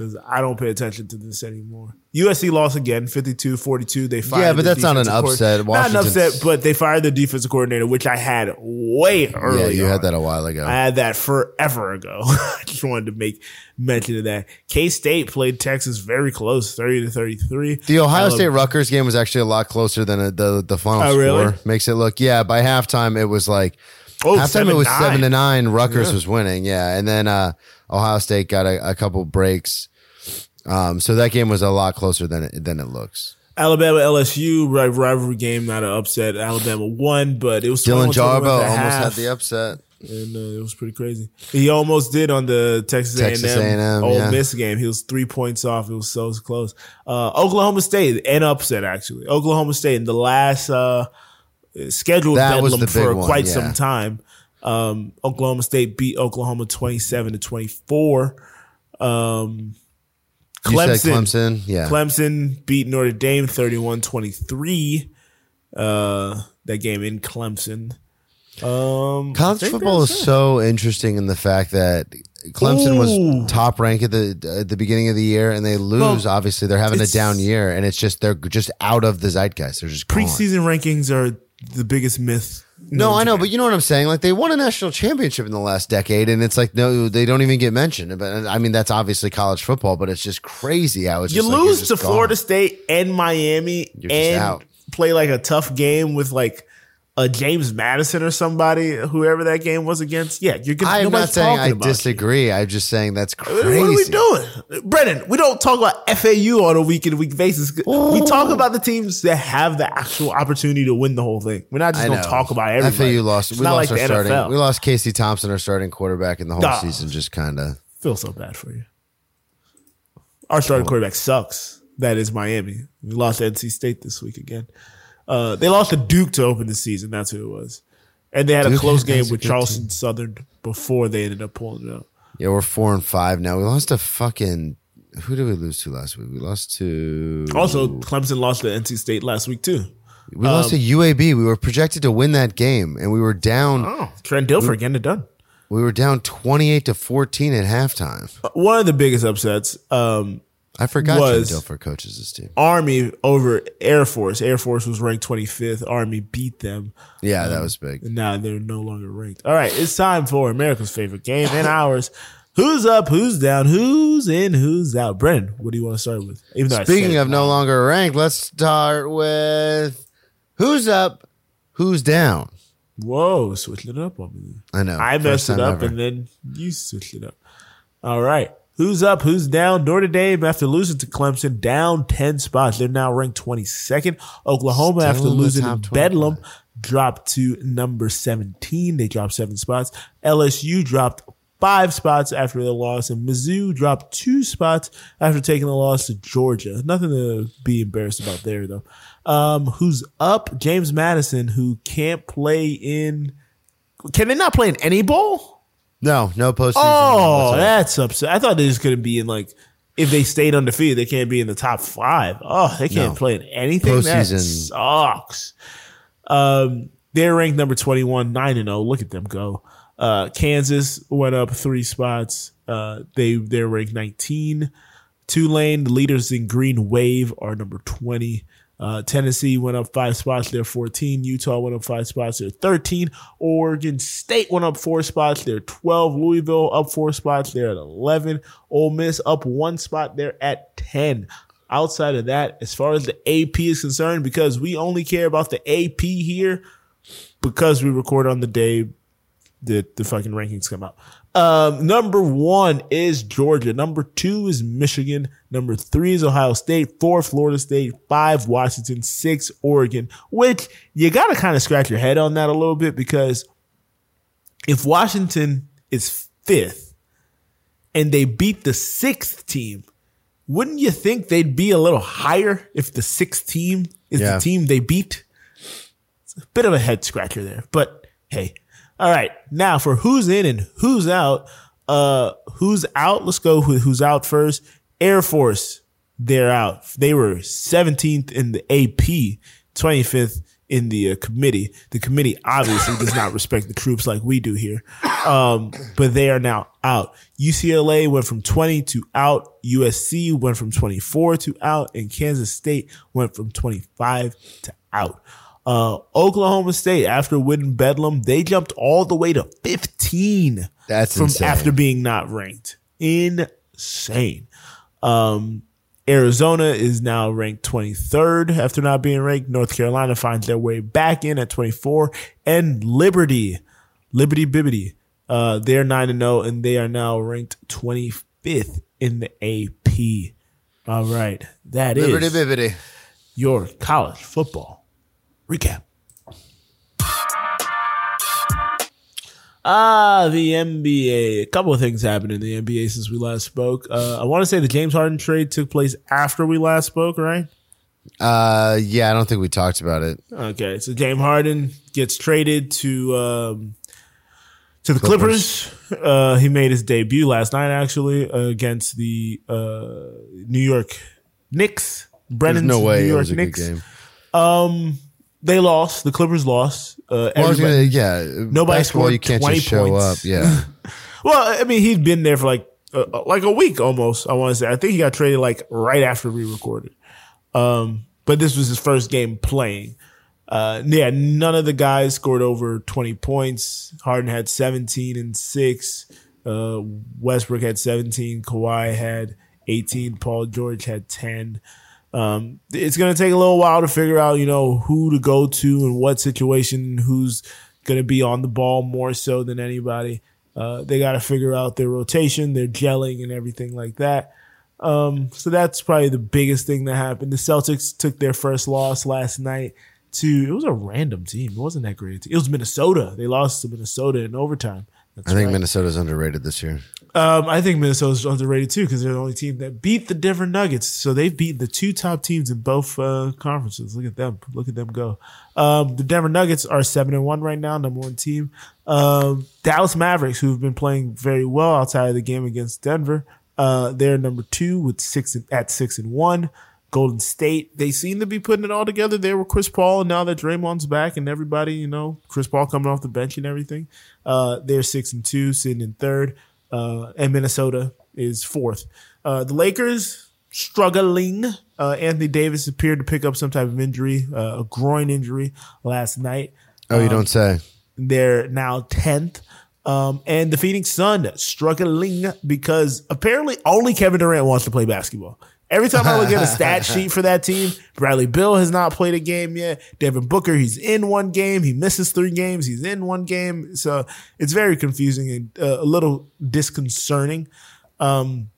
Because I don't pay attention to this anymore. USC lost again, 52-42. They fired Yeah, but that's not an upset. Not an upset, but they fired the defensive coordinator, which I had way earlier. Yeah, you on. had that a while ago. I had that forever ago. [laughs] I just wanted to make mention of that. K State played Texas very close, thirty to thirty three. The Ohio State Rutgers game was actually a lot closer than a, the the final Oh, score. Makes it look yeah. By halftime, it was like Oh, halftime it was 7-9. seven to nine. Rutgers Yeah. was winning, yeah, and then uh, Ohio State got a, a couple breaks. Um, so that game was a lot closer than it, than it looks. Alabama LSU ri- rivalry game, not an upset. Alabama won, but it was Dylan 21 Jarbo almost half, had the upset. and uh, it was pretty crazy. He almost did on the Texas, Texas A&M, A&M, Ole yeah. Miss game. He was three points off. It was so close. Uh, Oklahoma State, an upset actually. Oklahoma State in the last uh, scheduled That was bedlam for one, quite yeah. some time. Um, Oklahoma State beat Oklahoma twenty seven to twenty four. Um, Clemson, said Clemson, yeah. Clemson beat Notre Dame 31-23. Uh, that game in Clemson. Um, College football is so interesting in the fact that Clemson Ooh. was top rank at the at the beginning of the year, and they lose. Well, obviously, they're having a down year, and it's just they're just out of the zeitgeist. They're just gone. preseason rankings are the biggest myth. No, I know, but you know what I'm saying. Like they won a national championship in the last decade, and it's like no, they don't even get mentioned. But I mean, that's obviously college football, but it's just crazy how it's you just like, lose just to gone. Florida State and Miami You're and out. play like a tough game with like a James Madison or somebody, whoever that game was against. Yeah, you're gonna. I'm not saying I about you. disagree. I'm just saying that's crazy. What are we doing? Brennan, we don't talk about FAU on a week in week basis. We talk about the teams that have the actual opportunity to win the whole thing. We're not just I going know. to talk about everything. FAU lost. It's we lost like our starting. NFL. We lost Casey Thompson, our starting quarterback, in the whole Nah. season. Just kind of. feel so bad for you. Our starting quarterback sucks. That is Miami. We lost NC State this week again. Uh, they lost to Duke to open the season. That's who it was. And they had a close game with Charleston Southern before they ended up pulling it out. Yeah, we're four and five now. We lost to fucking. Who did we lose to last week? We lost to. Also, Clemson lost to NC State last week too. we lost to UAB. We were projected to win that game, and we were down. Oh, Trent Dilfer getting it done. We were down twenty eight to fourteen at halftime. One of the biggest upsets, um, I forgot Was- Dilfer coaches this team. Army over Air Force. Air Force was ranked 25th. Army beat them. Yeah, that um, was big. Now they're no longer ranked. All right, it's time for America's favorite game and ours. Who's up? Who's down? Who's in? Who's out? Brennan, what do you want to start with? Even though Speaking of no longer ranked, let's start with who's up, who's down. whoa, switching it up on me. I know. I messed it up, ever. and then you switched it up. All right. Who's up? Who's down? Notre Dame, after losing to Clemson, down 10 spots. They're now ranked 22nd. Oklahoma, Still after losing to Bedlam, dropped to number 17. They dropped seven spots. LSU dropped five spots after the loss, and Mizzou dropped two spots after taking the loss to Georgia. Nothing to be embarrassed about there, though. Um, who's up? James Madison, who can't play in. Can they not play in any bowl? No, no postseason. Oh, whatsoever. that's upset. I thought they just couldn't be in like if they stayed undefeated, they can't be in the top five. Oh, they can't No. play in anything. That Postseason. sucks. Um, they're ranked number twenty one, nine and zero. Look at them go. Uh, Kansas went up three spots. Uh, they they're ranked nineteen. Tulane, the leaders in Green Wave, are number twenty. Uh, Tennessee went up five spots. They're 14. Utah went up five spots. They're 13. Oregon State went up four spots. They're 12. Louisville up four spots. They're at 11. Ole Miss up one spot. They're at 10. Outside of that, as far as the AP is concerned, because we only care about the AP here because we record on the day that the fucking rankings come out. Um, number one is Georgia. Number two is Michigan. Number three is Ohio State. Four, Florida State. Five, Washington. Six, Oregon. Which you got to kind of scratch your head on that a little bit because if Washington is fifth and they beat the sixth team, wouldn't you think they'd be a little higher if the sixth team is Yeah. the team they beat? It's a bit of a head scratcher there, but hey. All right. Now for who's in and who's out. Uh, who's out? Let's go with who's out first. Air Force, they're out. They were 17th in the AP, 25th in the uh, committee. The committee obviously does not respect the troops like we do here. Um, but they are now out. UCLA went from 20 to out. USC went from 24 to out and Kansas State went from 25 to out. Uh, Oklahoma State, after winning Bedlam, they jumped all the way to 15 That's from insane. after being not ranked. Insane. Um, Arizona is now ranked 23rd after not being ranked. North Carolina finds their way back in at 24. And Liberty, Liberty Bibbity, uh, they're 9 and 0 and they are now ranked 25th in the AP. All right. that is Liberty bibbity. your college football recap. Ah, the NBA. A couple of things happened in the NBA since we last spoke. Uh, I want to say the James Harden trade took place after we last spoke, right? Uh, yeah, I don't think we talked about it. Okay, so James Harden gets traded to um, to the Clippers. Uh, he made his debut last night, actually, uh, against the uh, New York Knicks. There's Brennan's no way New it York was a Knicks. good game. They lost. The Clippers lost. Uh, Well, gonna, yeah, Nobody scored you can't 20 just show points. up. Yeah, [laughs] Well, I mean, he'd been there for like uh, like a week almost. I want to say. I think he got traded like right after we recorded. Um, but this was his first game playing. Uh, yeah, none of the guys scored over twenty points. Harden had seventeen and six. Uh, Westbrook had seventeen. Kawhi had eighteen. Paul George had ten. Um, it's going to take a little while to figure out, you know, who to go to and what situation, who's going to be on the ball more so than anybody. Uh, they got to figure out their rotation, their gelling, and everything like that. Um, so that's probably the biggest thing that happened. The Celtics took their first loss last night to it was a random team. It wasn't that great. It was Minnesota. They lost to Minnesota in overtime. That's I think right. Minnesota's underrated this year. Um, I think Minnesota's underrated too because they're the only team that beat the Denver Nuggets. So they've beaten the two top teams in both uh, conferences. Look at them. Look at them go. Um, the Denver Nuggets are seven and one right now, number one team. Um, Dallas Mavericks, who've been playing very well outside of the game against Denver, uh, they're number two with six and, at six and one. Golden State, they seem to be putting it all together They were Chris Paul. And now that Draymond's back and everybody, you know, Chris Paul coming off the bench and everything, uh, they're six and two, sitting in third. Uh, and Minnesota is fourth. Uh, the Lakers struggling. Uh, Anthony Davis appeared to pick up some type of injury, uh, a groin injury last night. Oh, you don't say. They're now 10th. Um, and the Phoenix Sun struggling because apparently only Kevin Durant wants to play basketball. Every time I look at a [laughs] stat sheet for that team, Bradley Beal has not played a game yet. Devin Booker, he's in one game. He misses three games. He's in one game. So it's very confusing and uh, a little disconcerting. Um,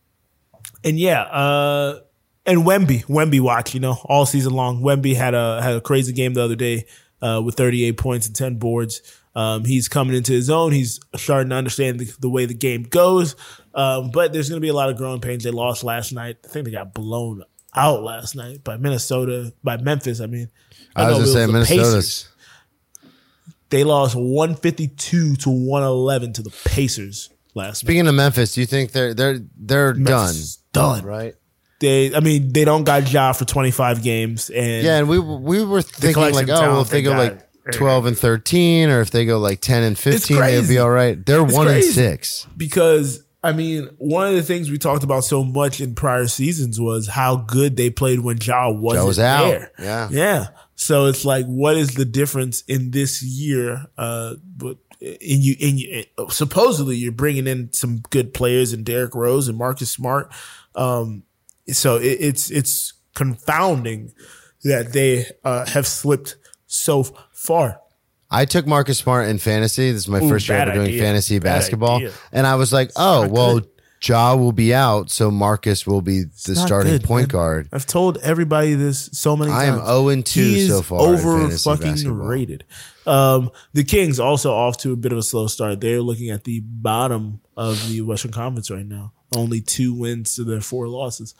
and yeah, uh, and Wemby, Wemby watch, you know, all season long. Wemby had a had a crazy game the other day uh, with 38 points and 10 boards. Um, he's coming into his own. He's starting to understand the, the way the game goes. Um, but there's going to be a lot of growing pains. They lost last night. I think they got blown out last night by Minnesota, by Memphis. I mean, I was know gonna it say the Minnesota's. They lost 152 to 111 to the Pacers last night. Speaking of Memphis, do you think they're they're they're Memphis done? Done. Right? They, I mean, they don't got Ja for 25 games, and Yeah, and we we were thinking like, oh, well, if they they go like twelve and thirteen, or if they go like ten and fifteen, they'd be all right. They're It's one and six. because I mean, one of the things we talked about so much in prior seasons was how good they played when Ja wasn't Ja was out. there. Yeah. yeah. So it's like, what is the difference in this year? Uh, but in you, in you, supposedly you're bringing in some good players and Derrick Rose and Marcus Smart. Um, so it, it's it's confounding that they uh, have slipped so far. I took Marcus Smart in fantasy. This is my Ooh, first year ever doing idea. fantasy Bad basketball, idea. and I was like, oh well, Ja will be out, so Marcus will be the starting good, point man. guard. I've told everybody this so many times. I am times. 0 and 2 He so far Over fucking basketball. rated. Um, the Kings also off to a bit of a slow start. They're looking at the bottom of the Western Conference right now. Only two wins to their four losses.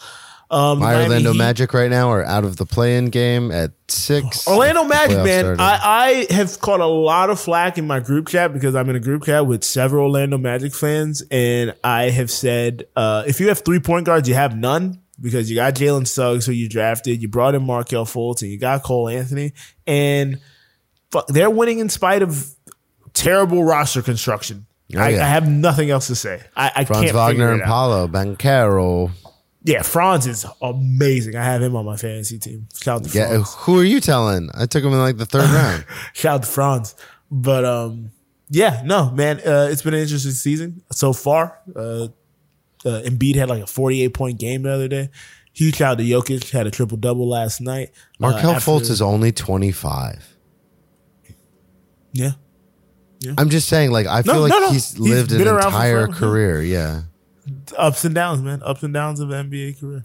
Um, My Miami Orlando Heat- Magic right now are out of the play-in game at six. Orlando Magic, Playoff man. started. I, I have caught a lot of flack in my group chat because I'm in a group chat with several Orlando Magic fans, and I have said, uh, if you have three point guards, you have none because you got Jalen Suggs, who you drafted, you brought in Markelle Fultz, and you got Cole Anthony, and fuck, they're winning in spite of terrible roster construction. Oh, I, yeah. I have nothing else to say. I, I Franz can't Wagner and out. Paolo Banchero. Yeah, Franz is amazing. I have him on my fantasy team. Shout out to Yeah, Franz. who are you telling? I took him in like the third [laughs] round. Shout out to Franz. But um, yeah, no, man, uh, it's been an interesting season so far. Uh, uh, Embiid had like a 48 point game the other day. Huge shout out to Jokic, had a triple double last night. Uh, Markelle after- Fultz is only 25. yeah, yeah. I'm just saying, like, I feel No, like no, no. he's lived an entire forever. career. Yeah. Ups and downs, man. Ups and downs of the NBA career.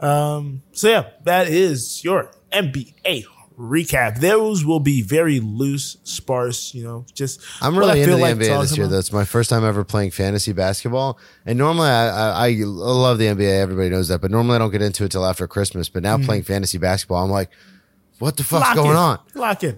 Um, so yeah, that is your NBA recap. Those will be very loose, sparse. You know, just I'm really into the like NBA this year. about. That's my first time ever playing fantasy basketball. And normally I, I, I love the NBA. Everybody knows that. But normally I don't get into it till after Christmas. But now playing fantasy basketball, I'm like, what the fuck's Mm. Lock going in. on? Lock in.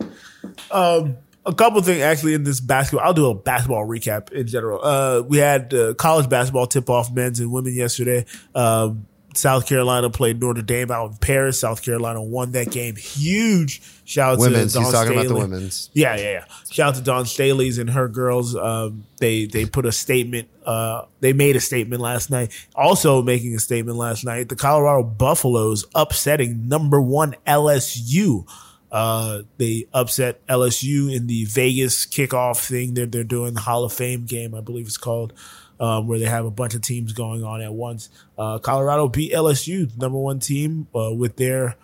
Um, a couple things actually in this basketball. I'll do a basketball recap in general. Uh, we had uh, college basketball tip off men's and women yesterday. Um, South Carolina played Notre Dame out in Paris. South Carolina won that game. Huge shout out Women's. to Dawn He's talking about the women's. Yeah, yeah, yeah. Shout out to Dawn Staley's and her girls. Um, they they put a statement. Uh, they made a statement last night. Also making a statement last night. The Colorado Buffaloes upsetting number one LSU. Uh, they upset LSU in the Vegas kickoff thing that they're doing, the Hall of Fame game, I believe it's called, um, where they have a bunch of teams going on at once. Uh, Colorado beat LSU, number one team, uh, with their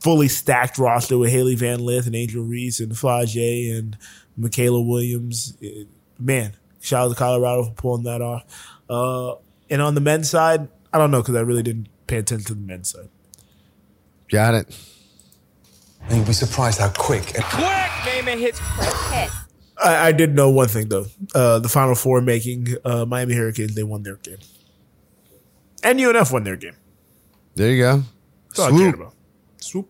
fully stacked roster with Hailey Van Lith and Angel Reese and Flau'jae and Mikaylah Williams. Eh, Man, shout out to Colorado for pulling that off. Uh, and on the men's side, I don't know because I really didn't pay attention to the men's side. Got it. And you'll be surprised how quick and Quick! Naaman hits I, I did know one thing though: uh, the Final Four making uh, Miami Hurricanes. They won their game, and UNF won their game. There you go. That's all I cared about. Swoop.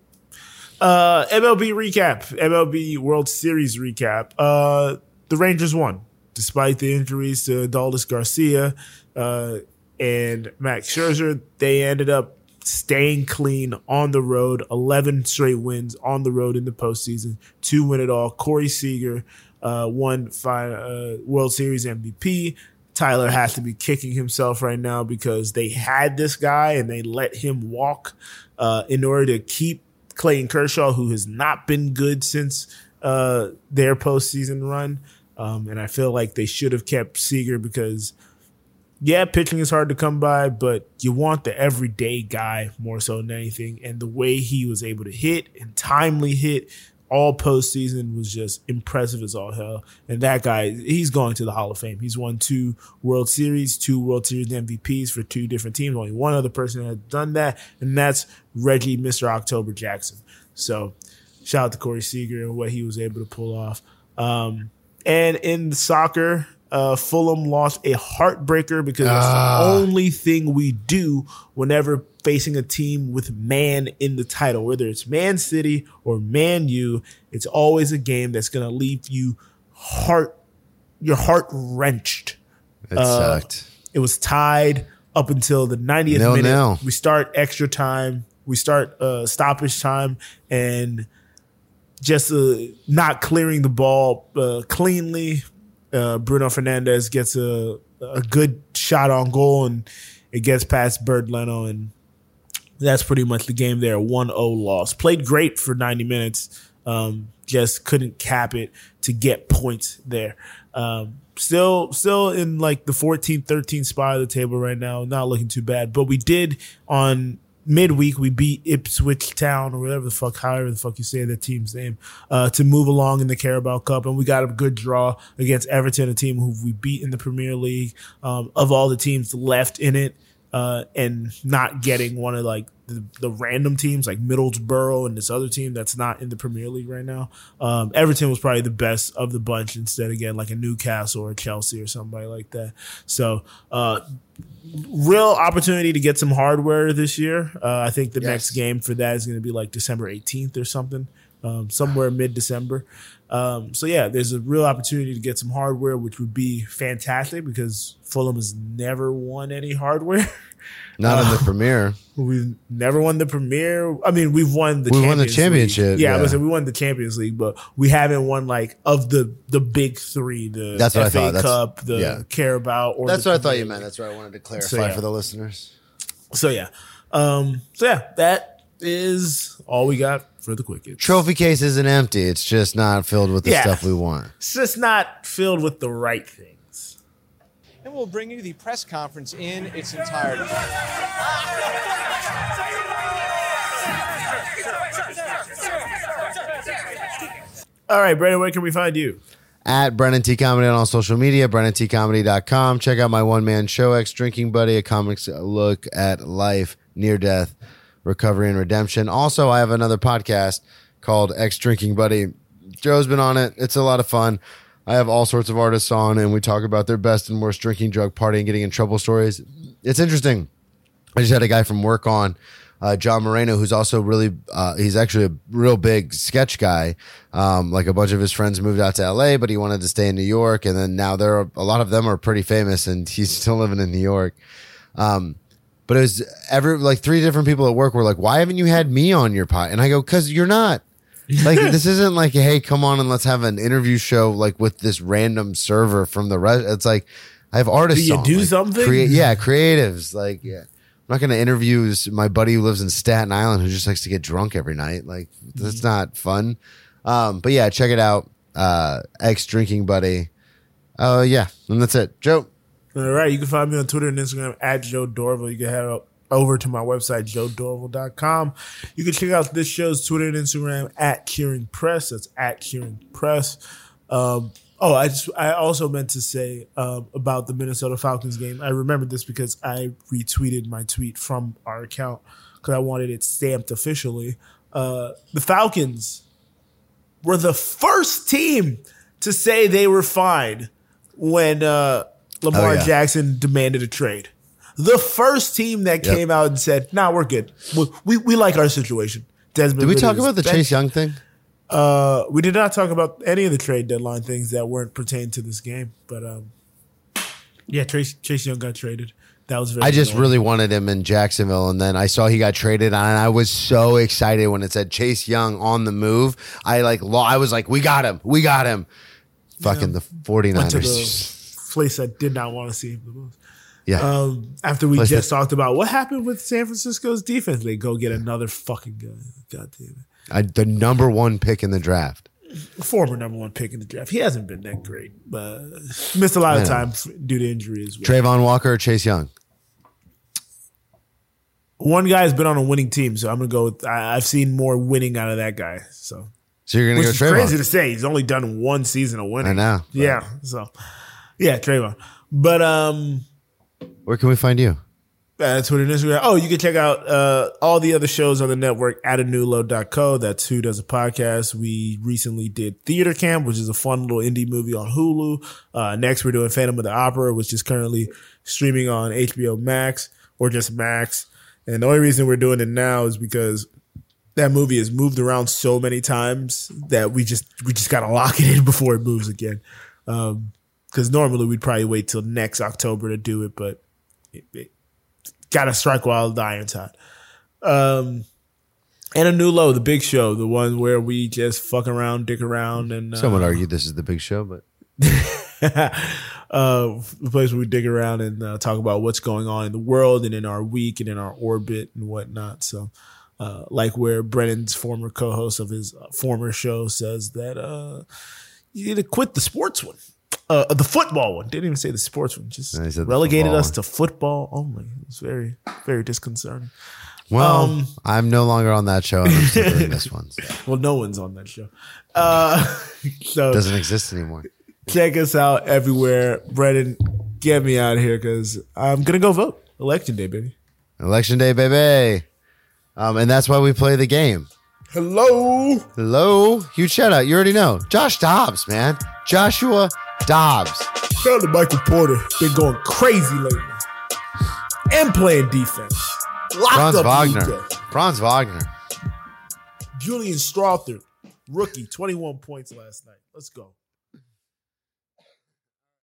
Uh, MLB recap. MLB World Series recap. Uh, the Rangers won despite the injuries to Adolis Garcia uh, and Max Scherzer. They ended up staying clean on the road. Eleven straight wins on the road in the postseason. Two win it all. Corey Seager uh, won fi- uh, World Series MVP. Tyler has to be kicking himself right now because they had this guy and they let him walk uh, in order to keep Clayton Kershaw, who has not been good since uh, their postseason run. Um, and I feel like they should have kept Seager because, yeah, pitching is hard to come by, but you want the everyday guy more so than anything. And the way he was able to hit and timely hit all postseason was just impressive as all hell. And that guy, he's going to the Hall of Fame. He's won two World Series, two World Series MVPs for two different teams. Only one other person has done that, and that's Reggie, Mr. October Jackson. So shout out to Corey Seager and what he was able to pull off. Um, and in soccer, uh, Fulham lost a heartbreaker because it's the only thing we do whenever facing a team with man in the title, whether it's Man City or Man U. It's always a game that's going to leave you heart, your heart wrenched. It Uh, sucked. It was tied up until the 90th Nil, minute. nil. We start extra time. We start uh, stoppage time, and just uh, not clearing the ball uh, cleanly. Uh, Bruno Fernandes gets a a good shot on goal, and it gets past Bernd Leno, and that's pretty much the game there. 1-0 loss. Played great for 90 minutes. Um, just couldn't cap it to get points there. Um, still, still in like the 14th, 13th spot of the table right now. Not looking too bad, but we did on midweek we beat Ipswich Town or whatever the fuck, however the fuck you say that team's name, uh, to move along in the Carabao Cup, and we got a good draw against Everton, a team who we beat in the Premier League. Um, of all the teams left in it, uh, and not getting one of like the, the random teams like Middlesbrough and this other team that's not in the Premier League right now. Um, Everton was probably the best of the bunch instead getting like a Newcastle or a Chelsea or somebody like that. So, uh, real opportunity to get some hardware this year. Uh, I think the next game for that is going to be like December 18th or something. um, somewhere mid December. Um, so yeah, there's a real opportunity to get some hardware, which would be fantastic because Fulham has never won any hardware. [laughs] Not in the premiere. [laughs] We've never won the premiere. I mean, we've won the We won the championship, League. Yeah, I yeah. was saying we won the Champions League, but we haven't won like of the the big three: the That's what I FA thought. That's- Cup, the yeah. Carabao. Or That's what I thought you meant. That's what I wanted to clarify So, yeah. for the listeners. So yeah, um, so yeah, that is all we got for the quick. Trophy case isn't empty. It's just not filled with the Yeah. stuff we want. It's just not filled with the right things. And we'll bring you the press conference in its entirety. All right, Brennan, where can we find you? At Brennan T Comedy on all social media, BrennanTComedy.com. Check out my one man show, Ex Drinking Buddy, a comics look at life, near death, recovery, and redemption. Also, I have another podcast called Ex Drinking Buddy. Joe's been on it. It's a lot of fun. I have all sorts of artists on, and we talk about their best and worst drinking, drug, partying, getting in trouble stories. It's interesting. I just had a guy from work on, uh, John Moreno, who's also really, uh, he's actually a real big sketch guy. Um, like a bunch of his friends moved out to LA, but he wanted to stay in New York. And then now there are a lot of them are pretty famous and [laughs] he's still living in New York. Um, but it was every like three different people at work were like, why haven't you had me on your pot?" And I go, cause you're not. Like [laughs] this isn't like hey come on and let's have an interview show like with this random server from the rest it's like i have artists Do you on, do like, something? crea- yeah creatives like yeah i'm not gonna interview s- my buddy who lives in staten island who just likes to get drunk every night like that's Mm-hmm. not fun um but yeah check it out uh ex drinking buddy oh yeah and that's it joe All right, you can find me on Twitter and Instagram at Joe Dorval. You can head up over to my website, joedorval.com. You can check out this show's Twitter and Instagram at Curing Press. That's at Curing Press. Um, oh, I just I also meant to say um, about the Minnesota Falcons game. I remembered this because I retweeted my tweet from our account because I wanted it stamped officially. Uh, the Falcons were the first team to say they were fine when uh, Lamar Oh, yeah. Jackson demanded a trade. The first team that Yep. came out and said, "Nah, we're good. We we, we like our situation." Desmond did we talk about the bench- chase young thing Uh, we did not talk about any of the trade deadline things that weren't pertained to this game, but um, yeah, Chase Chase Young got traded. That was very. I just annoying. really wanted him in Jacksonville, and then I saw he got traded, and I was so excited when it said Chase Young on the move. I like, I was like, we got him, we got him. Fucking the went to 49ers. the place I did not want to see him the most. Yeah. Um, after we Place just that- talked about what happened with San Francisco's defense, they go get another fucking guy. God damn it. I, the number one pick in the draft. Former number one pick in the draft. He hasn't been that great, but missed a lot of time due to injury as well. Travon Walker or Chase Young? One guy has been on a winning team, so I'm gonna go. With, I, I've seen more winning out of that guy. So, So you're gonna go Travon? crazy to say. He's only done one season of winning. I know, Yeah. So, yeah, Travon. But um, Where can we find you? uh, Twitter and Instagram. Oh, you can check out uh, all the other shows on the network at a newload.co. That's who does a podcast. We recently did Theater Camp, which is a fun little indie movie on Hulu. Uh, next, we're doing Phantom of the Opera, which is currently streaming on HBO Max or just Max. And the only reason we're doing it now is because that movie has moved around so many times that we just we just gotta lock it in [laughs] before it moves again. Because normally we'd probably wait till next October to do it, but it, it, gotta strike while the iron's hot. Um, and a new low, the big show, the one where we just fuck around, dick around, and uh, Some would argue this is the big show, but [laughs] uh, the place where we dig around and uh, talk about what's going on in the world and in our week and in our orbit and whatnot. So, uh, like where Brennan's former co-host of his uh, former show says that uh, you need to quit the sports one, uh, the football one. Didn't even say the sports one. Just relegated us one. to football only. It was very, very disconcerting. well, Um, I'm no longer on that show, I'm still doing this one. So [laughs] Well, no one's on that show. Uh, [laughs] so doesn't exist anymore. check us out everywhere. Brennan, get me out of here because I'm gonna go vote. Election day, baby. Election day, baby. Um, and that's why we play the game. Hello. Hello, huge shout out. You already know, Josh Dobbs, man, Joshua Dobbs. Shout out to Michael Porter. Been going crazy lately. And playing defense. Locked Franz up Wagner. Franz Wagner. Julian Strawther. Rookie, 21 points last night. Let's go.